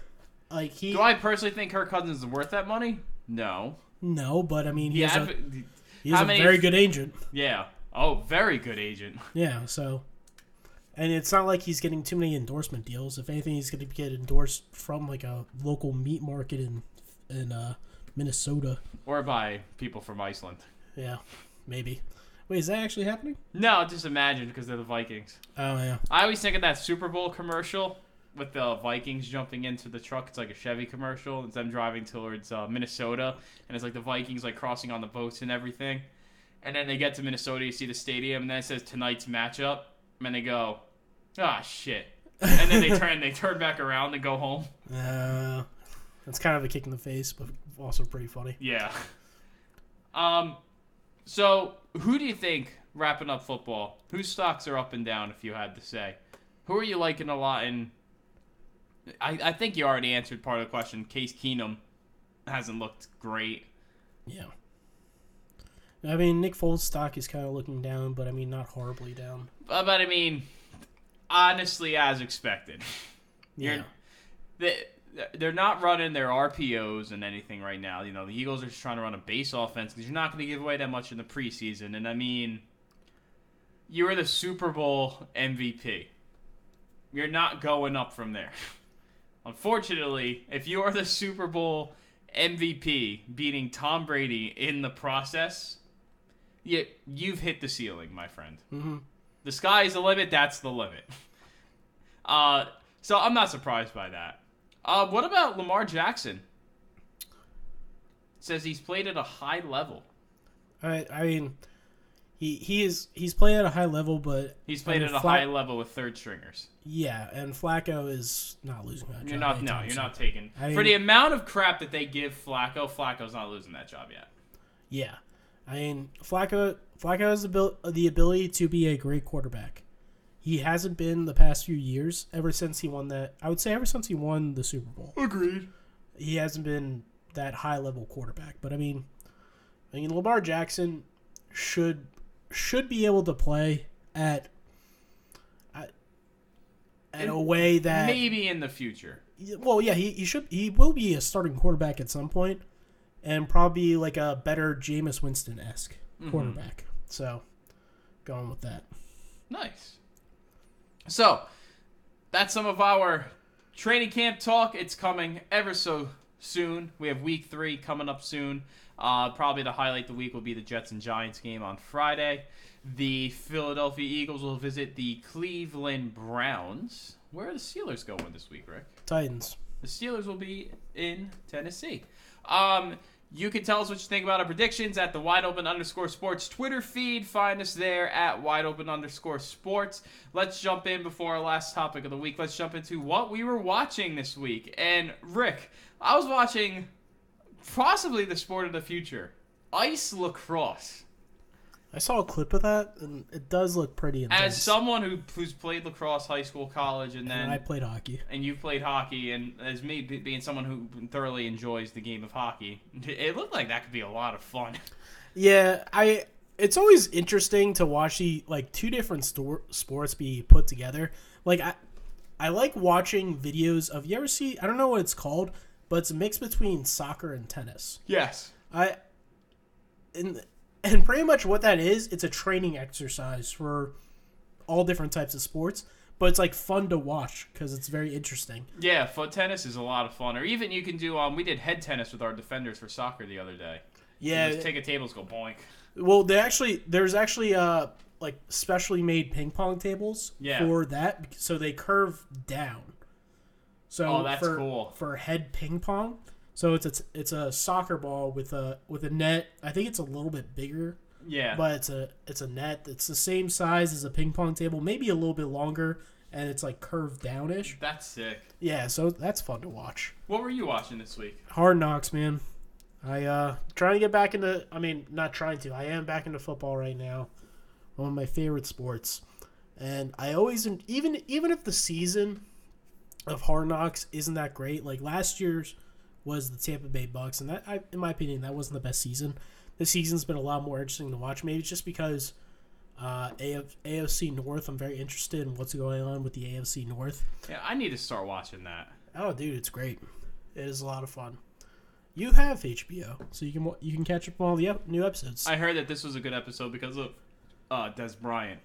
like he Do I personally think Kirk Cousins is worth that money? No. no, but I mean, he Yeah. Has a, I've- he's how a many- very good agent. Yeah. Oh, very good agent. Yeah, so and it's not like he's getting too many endorsement deals. If anything, he's going to get endorsed from like a local meat market in in uh, Minnesota. Or by people from Iceland. Yeah, maybe. Wait, is that actually happening? No, just imagine because they're the Vikings. Oh yeah. I always think of that Super Bowl commercial with the Vikings jumping into the truck. It's like a Chevy commercial. It's them driving towards uh, Minnesota, and it's like the Vikings like crossing on the boats and everything. And then they get to Minnesota, you see the stadium, and then it says tonight's matchup, and then they go, ah shit. And then they turn they turn back around and go home. Uh, that's kind of a kick in the face, but also pretty funny. Yeah. Um. So, who do you think wrapping up football? Whose stocks are up and down? If you had to say, who are you liking a lot? In I, I think you already answered part of the question. Case Keenum hasn't looked great. Yeah. I mean, Nick Foles' stock is kind of looking down, but I mean, not horribly down. But, but I mean, honestly, as expected. Yeah. They, they're not running their RPOs and anything right now. You know, the Eagles are just trying to run a base offense because you're not going to give away that much in the preseason. And I mean, you were the Super Bowl MVP. You're not going up from there. Unfortunately, if you are the Super Bowl MVP, beating Tom Brady in the process, you, you've hit the ceiling, my friend. Mm-hmm. The sky is the limit. That's the limit. Uh, so I'm not surprised by that. Uh, what about Lamar Jackson? Says he's played at a high level. I I mean, he he is he's playing at a high level, but He's played at a Fla- high level with third stringers. Yeah, and Flacco is not losing that. You're job not. No, anytime you're soon. not taking I for the amount of crap that they give Flacco. Flacco's not losing that job yet. Yeah, I mean Flacco Flacco has the abil- the ability to be a great quarterback. He hasn't been the past few years. Ever since he won that, I would say ever since he won the Super Bowl. Agreed. he hasn't been that high level quarterback. But I mean, I mean Lamar Jackson should should be able to play at at, at a way that Maybe in the future. well yeah he, he should he will be a starting quarterback at some point and probably like a better Jameis Winston esque mm-hmm. quarterback. So going with that. Nice. So, that's some of our training camp talk. It's coming ever so soon. We have week three coming up soon. Uh, probably the highlight of the week will be the Jets and Giants game on Friday. The Philadelphia Eagles will visit the Cleveland Browns. Where are the Steelers going this week, Rick? Titans. The Steelers will be in Tennessee. Um, you can tell us what you think about our predictions at the wide open underscore sports Twitter feed. Find us there at wide open underscore sports. Let's jump in before our last topic of the week. Let's jump into what we were watching this week. And Rick, I was watching possibly the sport of the future ice lacrosse. I saw a clip of that and it does look pretty intense. As someone who, who's played lacrosse, high school, college, and then and I played hockey. and you've played hockey, and as me being someone who thoroughly enjoys the game of hockey, it looked like that could be a lot of fun. Yeah, I. It's always interesting to watch the like two different stor- sports be put together. Like I, I like watching videos of. You ever see? I don't know what it's called, but it's a mix between soccer and tennis. Yes. I, and and pretty much what that is, it's a training exercise for all different types of sports. But it's like fun to watch because it's very interesting. Yeah, foot tennis is a lot of fun. Or even you can do um we did head tennis with our defenders for soccer the other day. Yeah, Just take a tables, go boink. Well, they actually there's actually uh like specially made ping pong tables Yeah. for that, so they curve down. So Oh, that's for, cool. for head ping pong. So it's a it's a soccer ball with a with a net. I think it's a little bit bigger, Yeah. but it's a it's a net. It's the same size as a ping pong table, maybe a little bit longer, and it's like curved downish. That's sick. Yeah, so that's fun to watch. What were you watching this week? Hard knocks, man. I uh trying to get back into I mean, not trying to. I am back into football right now. One of my favorite sports. And I always even even if the season of Hard Knocks isn't that great, like last year's was the Tampa Bay Bucs and that I, in my opinion that wasn't the best season. This season's been a lot more interesting to watch. Maybe it's just because uh, AF, AFC North. I'm very interested in what's going on with the AFC North. Yeah, I need to start watching that. Oh, dude, it's great. It is a lot of fun. You have HBO, so you can you can catch up on all the ep- new episodes. I heard that this was a good episode because of uh Dez Bryant.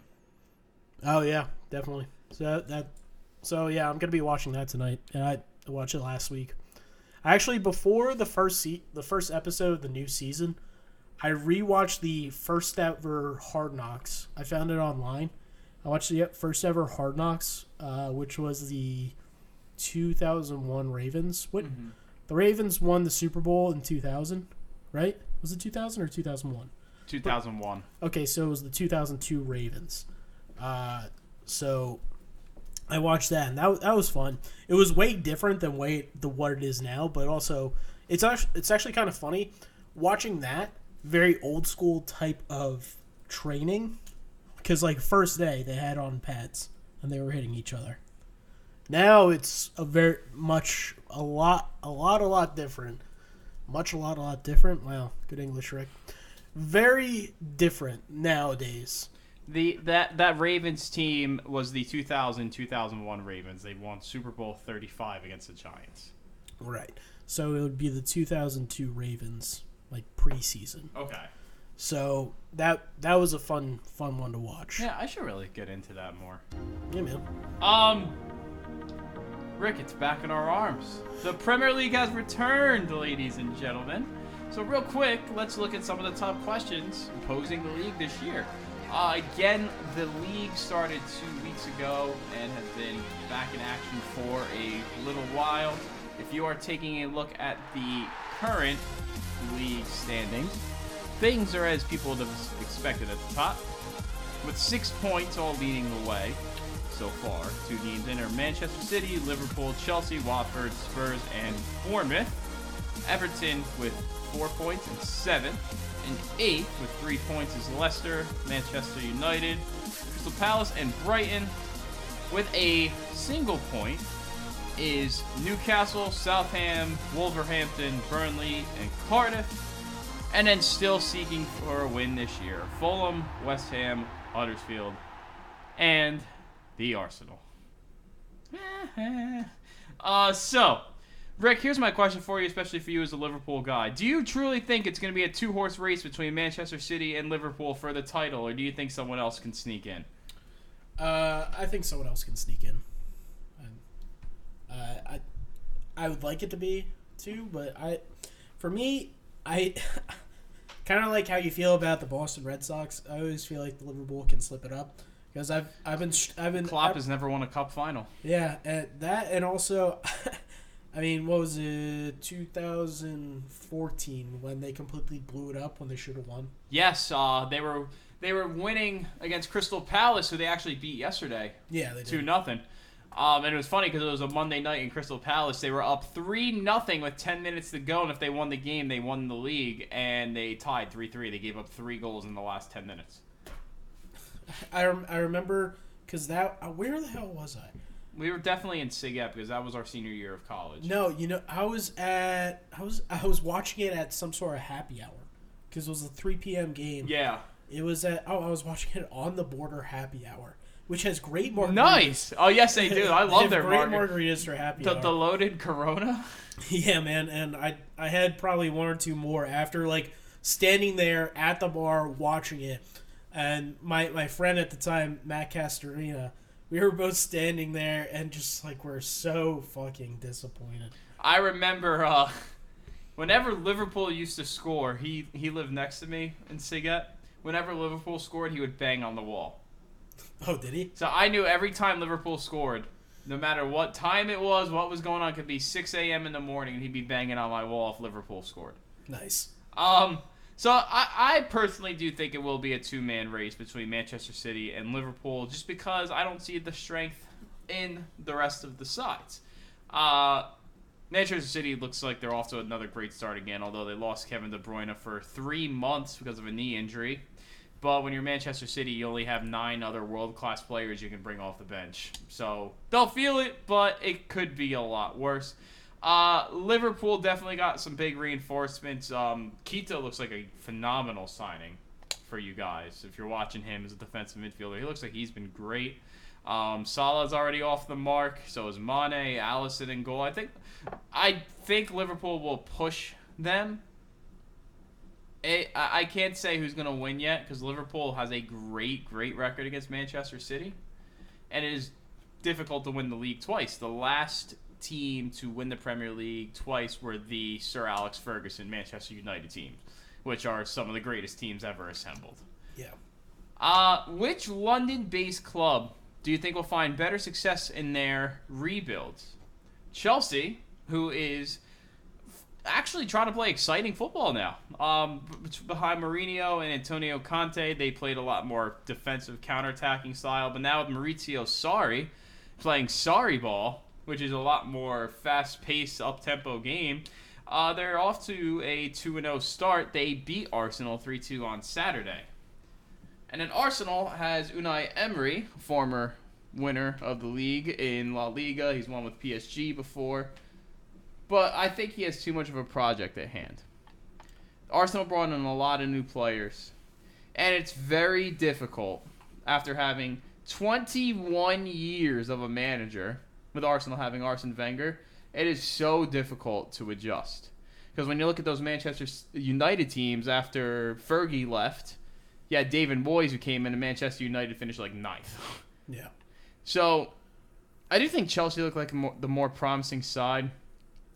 oh yeah, definitely. So that, that so yeah, I'm gonna be watching that tonight, and I watched it last week. Actually before the first se- the first episode of the new season, I rewatched the first ever Hard Knocks. I found it online. I watched the first ever Hard Knocks, uh, which was the 2001 Ravens. What the Ravens won the Super Bowl in 2000, right? Was it 2000 or 2001? 2001. Okay, so it was the 2002 Ravens. Uh, so I watched that, and that, that was fun. It was way different than way the what it is now, but also it's actually it's actually kind of funny watching that very old school type of training because like first day they had on pads and they were hitting each other. Now it's a very much a lot a lot a lot different. Much a lot a lot different. Wow, good English, Rick. Very different nowadays. The that that Ravens team was the 2000-2001 Ravens. They won Super Bowl 35 against the Giants. Right. So it would be the 2002 Ravens like preseason. Okay. So that that was a fun fun one to watch. Yeah, I should really get into that more. Yeah, man. Um, Rick, it's back in our arms. The Premier League has returned, ladies and gentlemen. So, real quick, let's look at some of the top questions posing the league this year. Uh, again, the league started two weeks ago and has been back in action for a little while. If you are taking a look at the current league standings, things are as people would have expected at the top, with six points all leading the way so far. Two teams in are Manchester City, Liverpool, Chelsea, Watford, Spurs, and Bournemouth. Everton with four points and seventh. And eighth with three points is Leicester, Manchester United, Crystal Palace, and Brighton. With a single point is Newcastle, Southampton, Wolverhampton, Burnley, and Cardiff. And then still seeking for a win this year. Fulham, West Ham, Huddersfield, and the Arsenal. uh, so, Rick, here's my question for you, especially for you as a Liverpool guy. Do you truly think it's going to be a two horse race between Manchester City and Liverpool for the title, or do you think someone else can sneak in? Uh, I think someone else can sneak in. Uh, I, I would like it to be two, but I, for me, I kind of like how you feel about the Boston Red Sox. I always feel like the Liverpool can slip it up because I've I've been I've been Klopp I've, has never won a cup final. yeah and that and also. I mean, what was it, 2014 when they completely blew it up when they should have won? Yes, uh, they were they were winning against Crystal Palace, who they actually beat yesterday. Yeah, they two did. nothing. Um, and it was funny because it was a Monday night in Crystal Palace. They were up three nothing with ten minutes to go, and if they won the game, they won the league. And they tied three three. They gave up three goals in the last ten minutes. I, rem- I remember because that uh, where the hell was I? We were definitely in SIGEP because that was our senior year of college. No, you know I was at I was I was watching it at some sort of happy hour because it was a 3 p.m. game. Yeah. It was at oh I was watching it on the border happy hour, which has great margaritas. Nice. Oh yes, they do. I love their great margar- margaritas for happy The, hour. the loaded Corona. Yeah, man, and I I had probably one or two more after like standing there at the bar watching it, and my my friend at the time, Matt Castorina, we were both standing there and just like we're so fucking disappointed. I remember uh, whenever Liverpool used to score, he he lived next to me in SIGEP. Whenever Liverpool scored, he would bang on the wall. Oh, did he? So I knew every time Liverpool scored, no matter what time it was, what was going on, it could be 6 a.m. in the morning, and he'd be banging on my wall if Liverpool scored. Nice. Um, so I, I personally do think it will be a two-man race between Manchester City and Liverpool, just because I don't see the strength in the rest of the sides. Uh, Manchester City looks like they're off to another great start again, although they lost Kevin De Bruyne for three months because of a knee injury. But when you're Manchester City, you only have nine other world-class players you can bring off the bench. So they'll feel it, but it could be a lot worse. Uh, Liverpool definitely got some big reinforcements. Um, Keita looks like a phenomenal signing for you guys. If you're watching him as a defensive midfielder, he looks like he's been great. Um, Salah's already off the mark. So is Mane, Alisson in goal. I think, I think Liverpool will push them. I I can't say who's gonna win yet because Liverpool has a great, great record against Manchester City, and it is difficult to win the league twice. The last team to win the Premier League twice were the Sir Alex Ferguson Manchester United teams, which are some of the greatest teams ever assembled. Yeah. Uh, which London-based club do you think will find better success in their rebuilds? Chelsea, who is actually trying to play exciting football now. Um, behind Mourinho and Antonio Conte, they played a lot more defensive counterattacking style. But now with Maurizio Sarri playing Sarri ball, which is a lot more fast-paced, up-tempo game, uh, they're off to a 2-0 start. They beat Arsenal 3-2 on Saturday. And then Arsenal has Unai Emery, former winner of the league in La Liga. He's won with PSG before. But I think he has too much of a project at hand. Arsenal brought in a lot of new players. And it's very difficult after having 21 years of a manager, with Arsenal having Arsene Wenger, it is so difficult to adjust. Because when you look at those Manchester United teams after Fergie left, you had David Moyes who came in and Manchester United finished like ninth. Yeah. So I do think Chelsea look like more, the more promising side.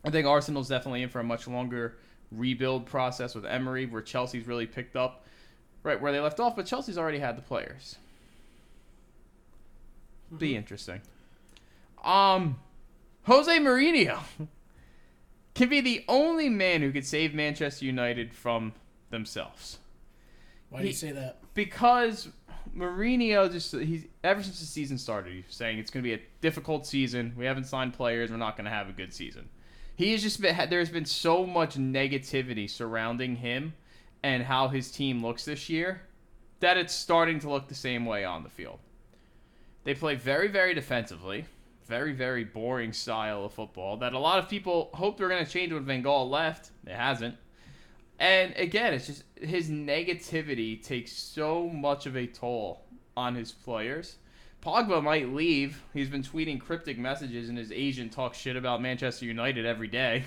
I think Arsenal's definitely in for a much longer rebuild process with Emery, where Chelsea's really picked up right where they left off, but Chelsea's already had the players. Be mm-hmm. interesting. Um, Jose Mourinho can be the only man who could save Manchester United from themselves Why do you He- say that? because Mourinho just he's ever since the season started, he's saying it's going to be a difficult season. We haven't signed players. We're not going to have a good season. He has just been there's been so much negativity surrounding him and how his team looks this year that it's starting to look the same way on the field. They play very very defensively, very very boring style of football that a lot of people hoped were going to change when Van Gaal left. It hasn't. And again, it's just his negativity takes so much of a toll on his players. Pogba might leave. He's been tweeting cryptic messages, and his agent talks shit about Manchester United every day.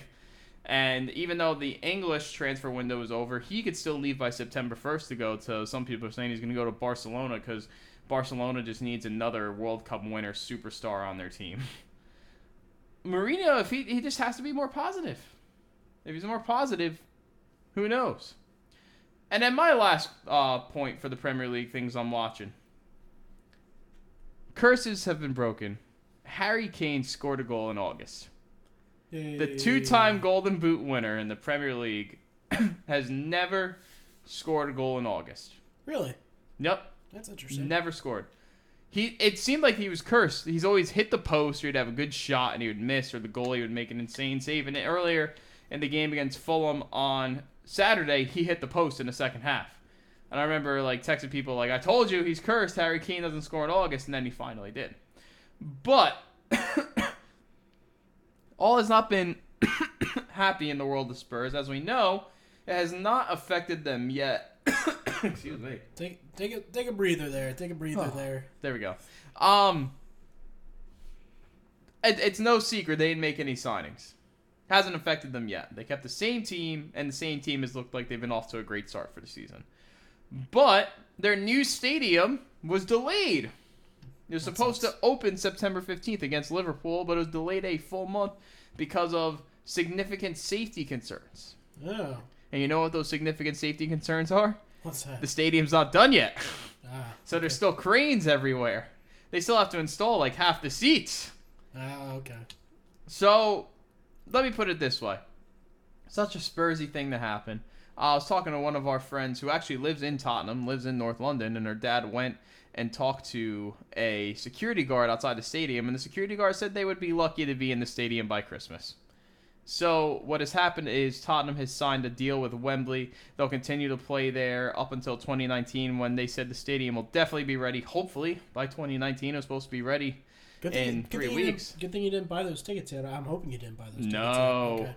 And even though the English transfer window is over, he could still leave by September 1st to go to. Some people are saying he's going to go to Barcelona because Barcelona just needs another World Cup winner superstar on their team. Mourinho, if he he just has to be more positive. If he's more positive, who knows? And then my last uh, point for the Premier League things I'm watching. Curses have been broken. Harry Kane scored a goal in August. The two-time Golden Boot winner in the Premier League has never scored a goal in August. Really? Yep, That's interesting. never scored. He it seemed like he was cursed. He's always hit the post, or he'd have a good shot and he would miss, or the goalie would make an insane save. And earlier in the game against Fulham on Saturday, he hit the post in the second half. And I remember like texting people like, "I told you he's cursed. Harry Kane doesn't score in August," and then he finally did. But all has not been happy in the world of Spurs, as we know. It has not affected them yet. Excuse me. Take take a take a breather there. Take a breather Oh. there. There we go. Um, it, it's no secret they didn't make any signings. Hasn't affected them yet. They kept the same team, and the same team has looked like they've been off to a great start for the season. But their new stadium was delayed. It was supposed to open September 15th against Liverpool, but it was delayed a full month because of significant safety concerns. Oh, And you know what those significant safety concerns are? what's that? The stadium's not done yet. Ah, So there's still cranes everywhere. They still have to install like half the seats. ah, okay. So let me put it this way. Such a Spursy thing to happen. I was talking to one of our friends who actually lives in Tottenham, lives in North London, and her dad went and talked to a security guard outside the stadium, and the security guard said they would be lucky to be in the stadium by Christmas. So what has happened is Tottenham has signed a deal with Wembley. They'll continue to play there up until 2019 when they said the stadium will definitely be ready. Hopefully by 2019 it was supposed to be ready Good in good three thing weeks. good thing you didn't buy those tickets yet. I'm hoping you didn't buy those tickets. No. Okay.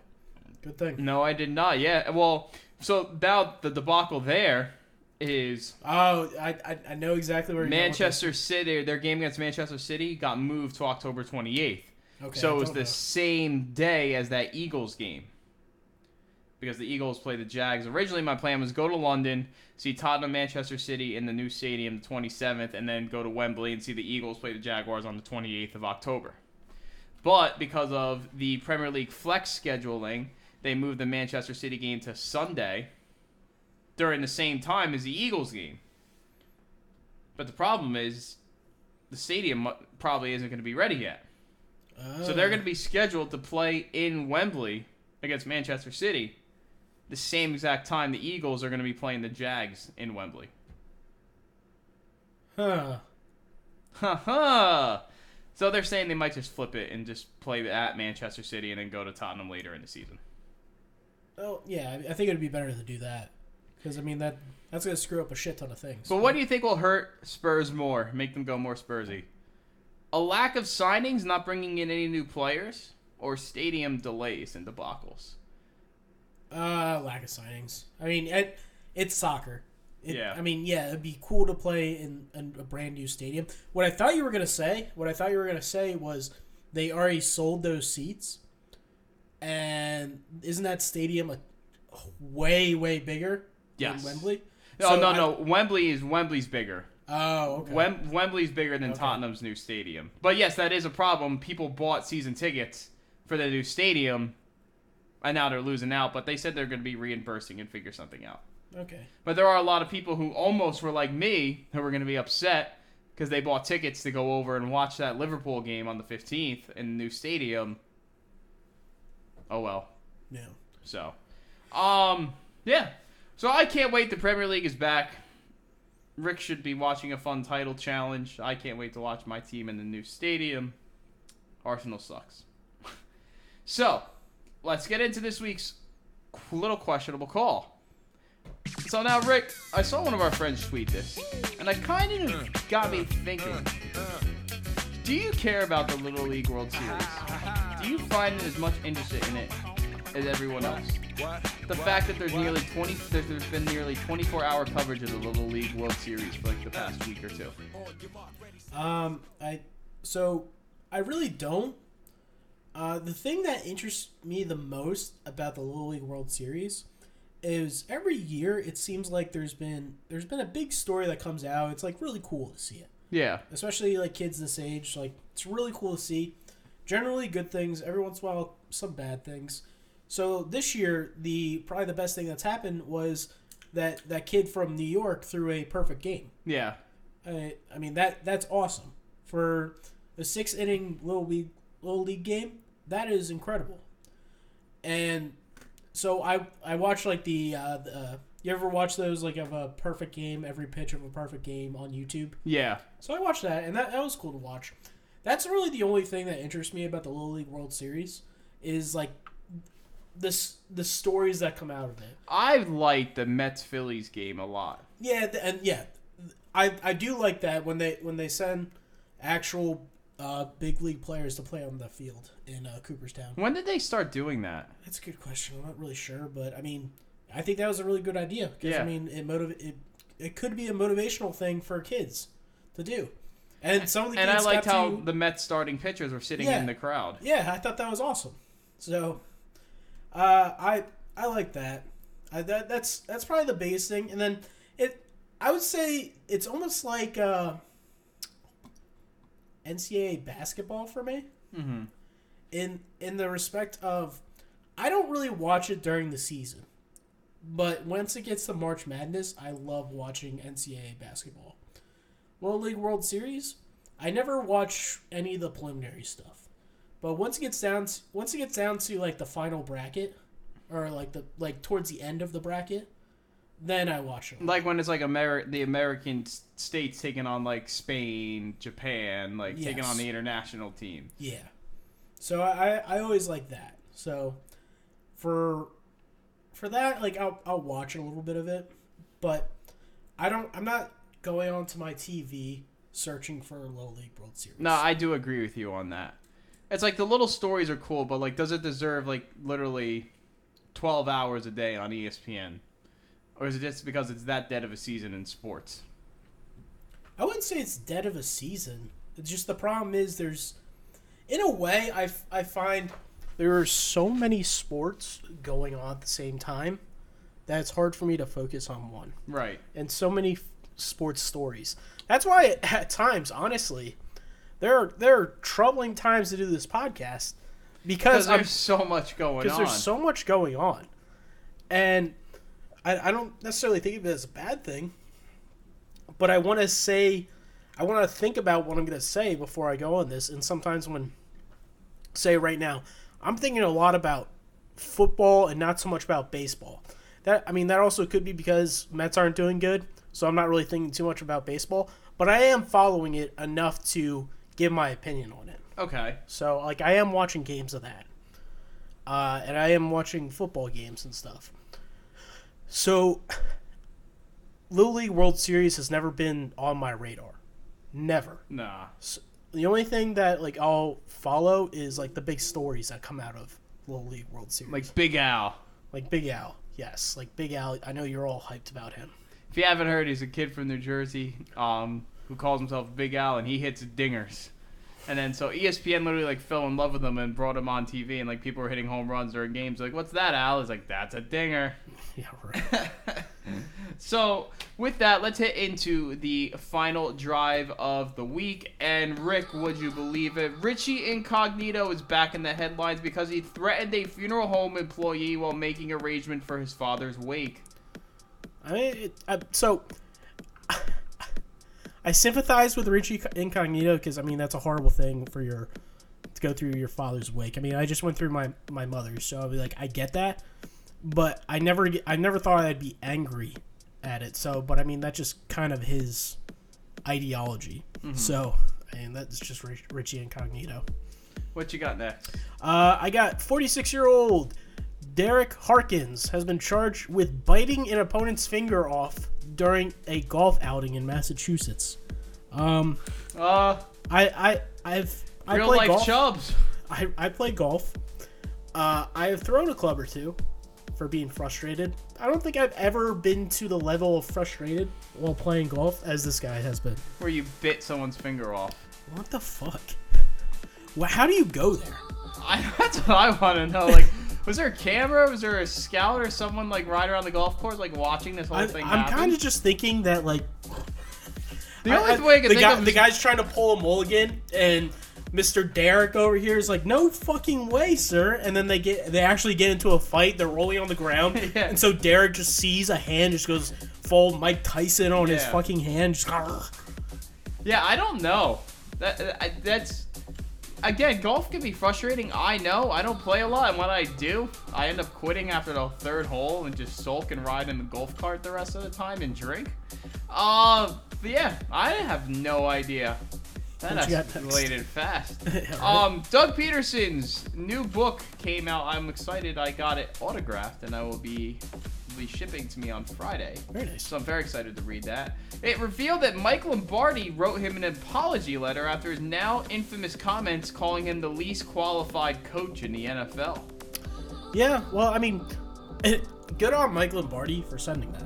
Good thing. No, I did not. Yeah, well, so now the debacle there is Oh, I, I I know exactly where you're going with Manchester City. Their game against Manchester City got moved to October 28th. Okay, so it was the know. same day as that Eagles game. Because the Eagles play the Jags. Originally, my plan was go to London, see Tottenham, Manchester City in the new stadium the 27th, and then go to Wembley and see the Eagles play the Jaguars on the 28th of October. But because of the Premier League flex scheduling, they moved the Manchester City game to Sunday during the same time as the Eagles game. But the problem is the stadium probably isn't going to be ready yet. So they're going to be scheduled to play in Wembley against Manchester City the same exact time the Eagles are going to be playing the Jags in Wembley. Huh. Ha ha! So they're saying they might just flip it and just play at Manchester City and then go to Tottenham later in the season. Oh yeah, I think it'd be better to do that because I mean that that's gonna screw up a shit ton of things. But what do you think will hurt Spurs more, make them go more Spursy? A lack of signings, not bringing in any new players, or stadium delays and debacles? Uh, lack of signings. I mean, it, it's soccer. It, Yeah. I mean, yeah, it'd be cool to play in, in a brand new stadium. What I thought you were gonna say, what I thought you were gonna say was they already sold those seats, and isn't that stadium a way way bigger Yes. than Wembley? No, So no, I- no. Wembley is Wembley's bigger. Oh, okay. Wem- Wembley's bigger than Okay. Tottenham's new stadium. But yes, that is a problem. People bought season tickets for the new stadium, and now they're losing out. But they said they're going to be reimbursing and figure something out. Okay. But there are a lot of people who almost were like me who were going to be upset because they bought tickets to go over and watch that Liverpool game on the 15th in the new stadium. Oh well. Yeah. So, um, yeah. So I can't wait. The Premier League is back. Rick should be watching a fun title challenge. I can't wait to watch my team in the new stadium. Arsenal sucks. so, let's get into this week's little questionable call. So now, Rick, I saw one of our friends tweet this, and it kind of got me thinking. Do you care about the Little League World Series? Do you find as much interest in it as everyone else? The fact that there's nearly 20, there's there's been nearly 24-hour coverage of the Little League World Series for like the past week or two. Um, I so I really don't. Uh, the thing that interests me the most about the Little League World Series is every year it seems like there's been there's been a big story that comes out. It's like really cool to see it, Yeah, especially like kids this age. Like it's really cool to see. Generally good things. Every once in a while, some bad things. So this year, the probably the best thing that's happened was that that kid from New York threw a perfect game. yeah, I, I mean that that's awesome for a six inning little league little league game. That is incredible. And so I I watched like the uh, the uh, you ever watch those like of a perfect game every pitch of a perfect game on YouTube. yeah. So I watched that and that that was cool to watch. That's really the only thing that interests me about the Little League World Series is like this the stories that come out of it. I like the Mets Phillies game a lot. Yeah, and yeah, I I do like that when they when they send actual uh, big league players to play on the field in uh, Cooperstown. When did they start doing that? That's a good question. I'm not really sure, but I mean, I think that was a really good idea because Yeah. I mean, it motiv- it it could be a motivational thing for kids to do, and some of the And I liked how to, the Mets starting pitchers were sitting Yeah. in the crowd. yeah, I thought that was awesome. So, uh, I I like that. I, that that's that's probably the biggest thing, and then it. I would say it's almost like uh, NCAA basketball for me. Mm-hmm. In in the respect of, I don't really watch it during the season, but once it gets to March Madness, I love watching NCAA basketball. World League World Series, I never watch any of the preliminary stuff. But once it gets down, to, once it gets down to like the final bracket, or like the like towards the end of the bracket, then I watch it. Like when it's like Ameri- the American states taking on like Spain, Japan, like taking on the international team. Yeah. So I I always like that. So for for that like I'll I'll watch a little bit of it, but I don't I'm not going onto my TV searching for a Little League World Series. No, I do agree with you on that. It's like the little stories are cool, but like, does it deserve like literally twelve hours a day on ESPN, or is it just because it's that dead of a season in sports? I wouldn't say it's dead of a season. It's just the problem is there's, in a way, I, I find there are so many sports going on at the same time that it's hard for me to focus on one. Right. And so many f- sports stories. That's why at times, honestly, there are there are troubling times to do this podcast because Because I'm so much going on. because there's so much going on, and I, I don't necessarily think of it as a bad thing, but I want to say, I want to think about what I'm going to say before I go on this. And sometimes when, say right now, I'm thinking a lot about football and not so much about baseball. That I mean, that also could be because Mets aren't doing good, so I'm not really thinking too much about baseball. But I am following it enough to give my opinion on it. okay. So like I am watching games of that, uh, and I am watching football games and stuff. So, Little League World Series has never been on my radar, never. Nah. The only thing that like I'll follow is like the big stories that come out of Little League World Series, Like Big Al. like Big Al. Yes, like Big Al. I know you're all hyped about him. If you haven't heard, he's a kid from New Jersey, um, who calls himself Big Al, and he hits dingers. And then so ESPN literally like fell in love with him and brought him on TV, and like people were hitting home runs during games. Like, what's that, Al? Is like, that's a dinger. Yeah, right. So with that, let's hit into the final drive of the week. And Rick, would you believe it? Richie Incognito is back in the headlines because he threatened a funeral home employee while making arrangement for his father's wake. I mean, it, I, so I sympathize with Richie Incognito because I mean that's a horrible thing for your to go through your father's wake. I mean, I just went through my my mother's, so I'll be like, I get that, but I never I never thought I'd be angry at it. So, but I mean that's just kind of his ideology. So, I mean that's just Rich, Richie Incognito. What you got next? Uh, I got 46 year old Derek Harkins has been charged with biting an opponent's finger off during a golf outing in Massachusetts. Um, Uh, I I I've I real play life golf. chubs. I, I play golf. Uh, I have thrown a club or two for being frustrated. I don't think I've ever been to the level of frustrated while playing golf as this guy has been. Where you bit someone's finger off. What the fuck? Well, how do you go there? I, that's what I want to know. Like, was there a camera? Was there a scout or someone like riding around the golf course, like watching this whole I, thing I'm kind of just thinking that like the only I- way I can the think guy, of the guy's trying to pull a mulligan, and Mr. Derek over here is like, "No fucking way, sir!" And then they get they actually get into a fight. They're rolling on the ground, Yeah. and so Derek just sees a hand, just goes full Mike Tyson on his fucking hand. Just, Yeah, I don't know. That that's again, golf can be frustrating. I know. I don't play a lot, and when I do, I end up quitting after the third hole and just sulk and ride in the golf cart the rest of the time and drink. Uh, but yeah, I have no idea. That What you got escalated fast. Yeah, right. Um, Doug Pederson's new book came out. I'm excited. I got it autographed, and I will be be shipping to me on Friday. Very nice. So I'm very excited to read that. It revealed that Mike Lombardi wrote him an apology letter after his now infamous comments calling him the least qualified coach in the NFL. Yeah, well, I mean, eh, good on Mike Lombardi for sending that.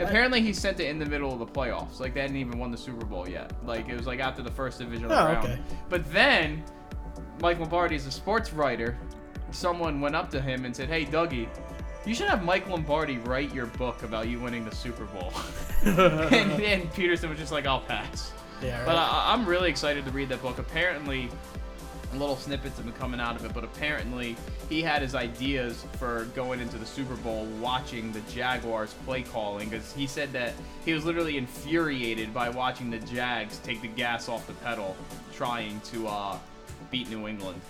Apparently, he sent it in the middle of the playoffs. Like they hadn't even won the Super Bowl yet. Like it was like after the first divisional Oh, round. okay. But then, Mike Lombardi is a sports writer. Someone went up to him and said, "Hey, Dougie, you should have Mike Lombardi write your book about you winning the Super Bowl." and then Pederson was just like, "I'll pass." Yeah, But right. I, I'm really excited to read that book. Apparently, little snippets have been coming out of it, but apparently he had his ideas for going into the Super Bowl watching the Jaguars play calling because he said that he was literally infuriated by watching the Jags take the gas off the pedal trying to uh, beat New England.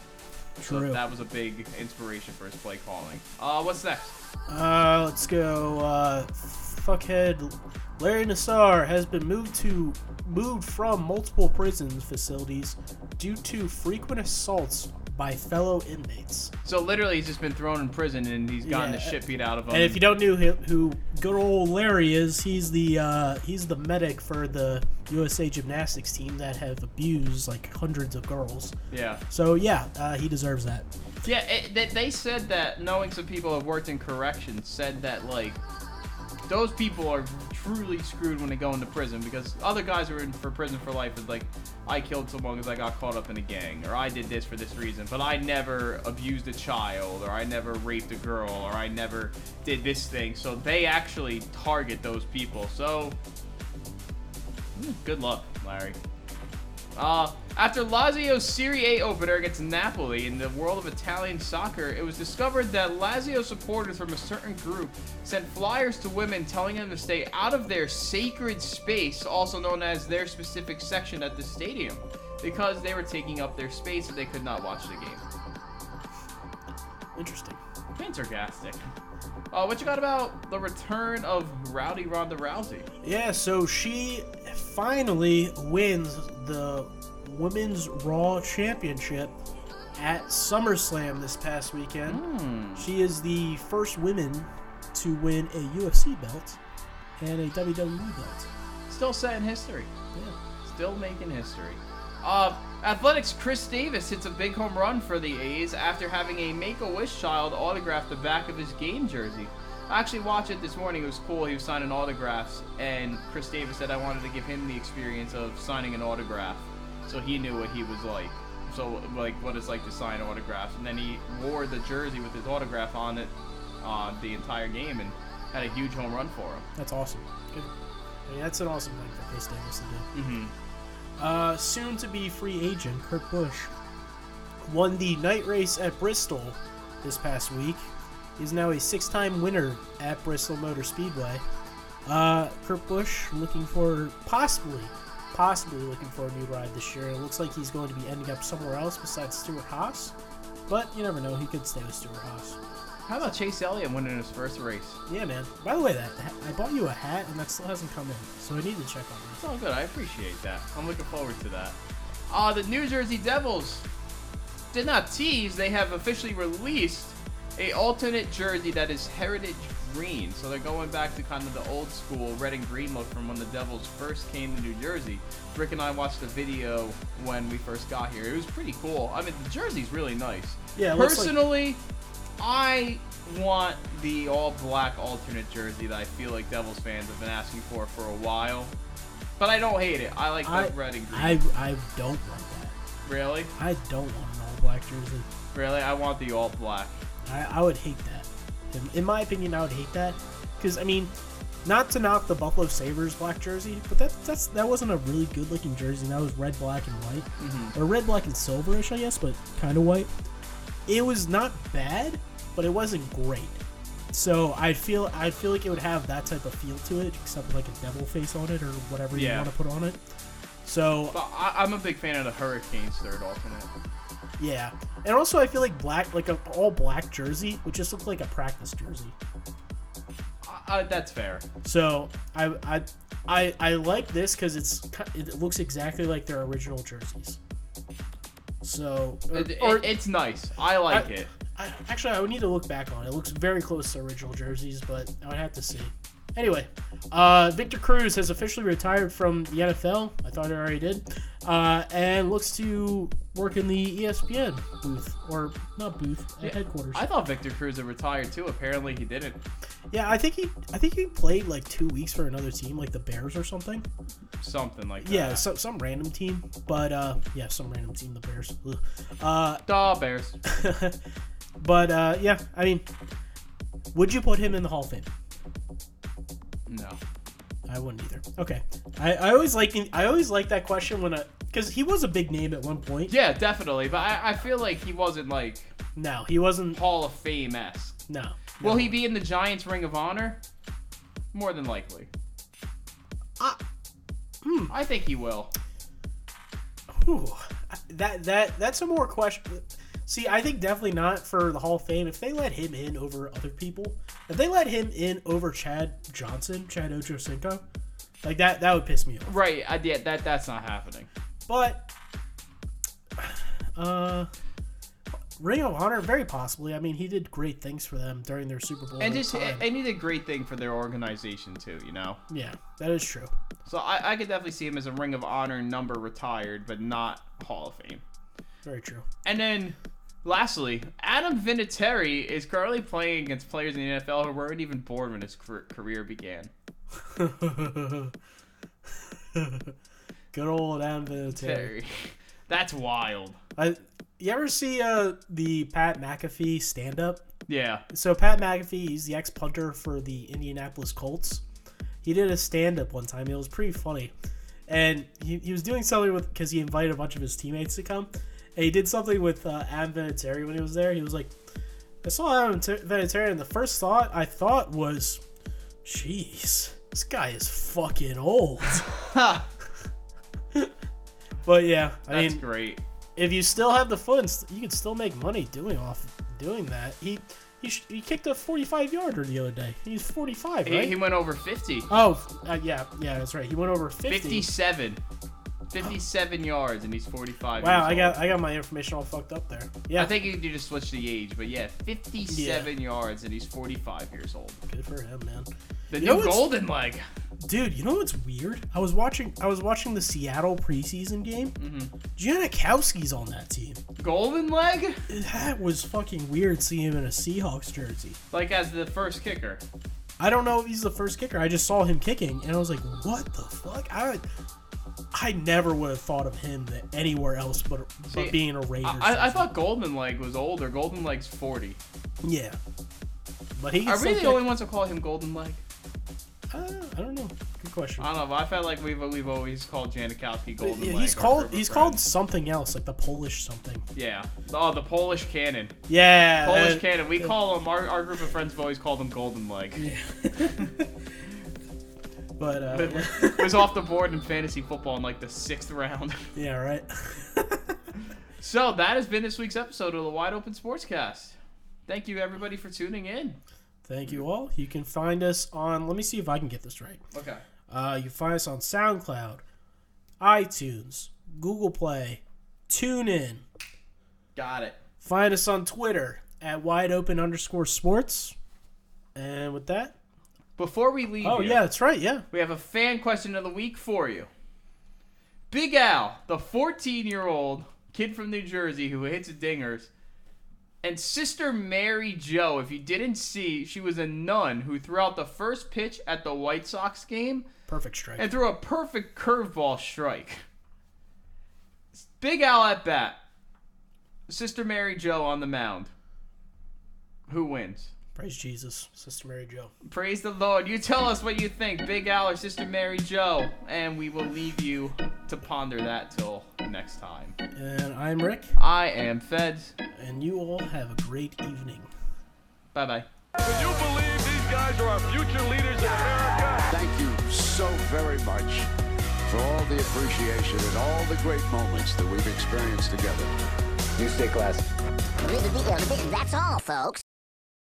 So that was a big inspiration for his play calling. Uh, what's next? Uh, let's go. Uh, fuckhead Larry Nassar has been moved to moved from multiple prison facilities due to frequent assaults by fellow inmates. So literally, he's just been thrown in prison and he's gotten the shit beat out of him. And if you don't know who, who good old Larry is, he's the uh, he's the medic for the USA gymnastics team that have abused like hundreds of girls. yeah. So yeah, uh, he deserves that. Yeah, it, they, they said that knowing some people have worked in corrections said that like those people are truly screwed when they go into prison because other guys who are in for prison for life is like I killed someone because I got caught up in a gang or I did this for this reason, but I never abused a child or I never raped a girl or I never did this thing. So they actually target those people. So mm, good luck, Larry. Uh, after Lazio's Serie A opener against Napoli in the world of Italian soccer, it was discovered that Lazio supporters from a certain group sent flyers to women telling them to stay out of their sacred space, also known as their specific section at the stadium, because they were taking up their space and they could not watch the game. Interesting. Being sarcastic. Uh, what you got about the return of Rowdy Ronda Rousey? Yeah, so she finally wins the Women's Raw Championship at SummerSlam this past weekend. Hmm. She is the first woman to win a UFC belt and a WWE belt. Still setting history. Yeah. Still making history. Uh, Athletics Khris Davis hits a big home run for the A's after having a Make-A-Wish child autograph the back of his game jersey. I actually watched it this morning. It was cool. He was signing autographs, and Khris Davis said I wanted to give him the experience of signing an autograph, so he knew what he was like. So like what it's like to sign autographs, and then he wore the jersey with his autograph on it, uh, the entire game, and had a huge home run for him. That's awesome. Good. I mean, that's an awesome thing for Khris Davis to do. Mm-hmm. Uh, soon to be free agent Kurt Busch won the night race at Bristol this past week. He's now a six time winner at Bristol Motor Speedway. Uh, Kurt Busch looking for possibly, possibly looking for a new ride this year. It looks like he's going to be ending up somewhere else besides Stewart Haas, but you never know. He could stay with Stewart Haas. How about Chase Elliott winning his first race? Yeah, man. By the way, that I bought you a hat and that still hasn't come in, so I need to check on that. It's all good. I appreciate that. I'm looking forward to that. Uh, the New Jersey Devils did not tease. They have officially released a alternate jersey that is heritage green. So they're going back to kind of the old school red and green look from when the Devils first came to New Jersey. Rick and I watched the video when we first got here. It was pretty cool. I mean, the jersey's really nice. Yeah, looks like- Personally, I want the all black alternate jersey that I feel like Devils fans have been asking for for a while. But I don't hate it. I like the I, red and green. I, I don't want that. really? I don't want an all black jersey. Really? I want the all black. I, I would hate that. In, in my opinion, I would hate that because I mean, not to knock the Buffalo Sabres black jersey, but that that's that wasn't a really good looking jersey. That was red, black, and white, mm-hmm. or red, black, and silverish, I guess, but kind of white. It was not bad, but it wasn't great. So I feel I feel like it would have that type of feel to it, except with like a devil face on it or whatever you want to put on it. So But I, I'm a big fan of the Hurricanes third alternate. yeah, and also I feel like black, like an all black jersey, would just look like a practice jersey. Uh, that's fair. So I I I, I like this because it's it looks exactly like their original jerseys. So or, It, it- or- it's nice. I like I- it. I, actually I would need to look back on it. It looks very close to original jerseys, but I would have to see. Anyway, uh, Victor Cruz has officially retired from the NFL. I thought he already did, uh, and looks to work in the ESPN booth or not booth at headquarters. I thought Victor Cruz had retired too. Apparently he didn't. yeah, I think he I think he played like two weeks for another team, like the Bears or something. Something like that. Yeah, so, some random team, but uh, yeah, some random team, the Bears. Ugh. Uh, Duh, Bears. but uh, yeah, I mean, would you put him in the Hall of Fame? No. I wouldn't either. Okay, I, I always like I always like that question when I because he was a big name at one point. Yeah, definitely. But I, I feel like he wasn't like No, he wasn't. Hall of Fame esque. No. Will he be in the Giants Ring of Honor? More than likely. Uh, hmm. I think he will. Whew. That that that's a more question. See, I think definitely not for the Hall of Fame. If they let him in over other people, if they let him in over Chad Johnson, Chad Ochocinco, like that, that would piss me off. Right. I, yeah, that that's not happening. But uh Ring of Honor, very possibly. I mean, he did great things for them during their Super Bowl. And just time. and he did great thing for their organization too. You know. yeah, that is true. So I, I could definitely see him as a Ring of Honor number retired, but not Hall of Fame. Very true. And then, lastly, Adam Vinatieri is currently playing against players in the NFL who weren't even born when his career began. Good old Adam Vinatieri. That's wild. I, you ever see uh the Pat McAfee stand up? Yeah. So Pat McAfee, he's the ex punter for the Indianapolis Colts. He did a stand up one time. It was pretty funny, and he, he was doing something with because he invited a bunch of his teammates to come, he did something with uh, Adam Vinatieri when he was there. He was like, "I saw Adam T- Vinatieri, and the first thought I thought was, jeez, this guy is fucking old." but yeah, I That's mean, great. if you still have the funds, you can still make money doing off doing that. He he, sh- he kicked a 45 yarder the other day. He's 45, He, right? he went over 50. oh, uh, yeah, yeah, that's right. He went over 50. 57. 57 yards, and he's 45. Wow, years I got. I got my information all fucked up there. Yeah, I think you to switch the age, but yeah, 57 yards, and he's 45 years old. good for him, man. The You new golden leg. Dude, you know what's weird? I was watching I was watching the Seattle preseason game. Mm-hmm. Janikowski's on that team. Golden leg? That was fucking weird seeing him in a Seahawks jersey. Like as the first kicker. I don't know if he's the first kicker. I just saw him kicking, and I was like, "What the fuck?" I I never would have thought of him anywhere else but but being a Raider. I, I thought Golden Leg was older. Golden Leg's 40. yeah, but he. Are we the only ones who call him Golden Leg? Uh, I don't know. Good question. I don't know, I felt like we've we've always called Janikowski Golden Yeah, Leg. he's called he's called something else, like the Polish something. Yeah. Oh, the Polish Cannon. Yeah, Polish uh, Cannon. We call him. Our, our group of friends have always called him Golden Leg. But uh, It was off the board in fantasy football in like the sixth round. yeah, right. So that has been this week's episode of the Wide Open Sportscast. Thank you everybody for tuning in. Thank you all. You can find us on. Let me see if I can get this right. Okay. Uh, you can find us on SoundCloud, iTunes, Google Play, TuneIn. Got it. Find us on Twitter at wide open underscore sports. And with that, Before we leave, oh yeah, that's right. Yeah, we have a fan question of the week for you. Big Al, the 14-year-old kid from New Jersey who hits dingers, and Sister Mary Jo. If you didn't see, she was a nun who threw out the first pitch at the White Sox game perfect strike. and threw a perfect curveball strike. Big Al at bat. Sister Mary Jo on the mound. Who wins? Praise Jesus, Sister Mary Jo. Praise the Lord. You tell us what you think, Big Al or Sister Mary Jo, and we will leave you to ponder that till next time. And I'm Rick, I am Feds. and you all have a great evening. Bye bye. Can you believe these guys are our future leaders in America? Thank you so very much for all the appreciation and all the great moments that we've experienced together. You stay classy. That's all, folks.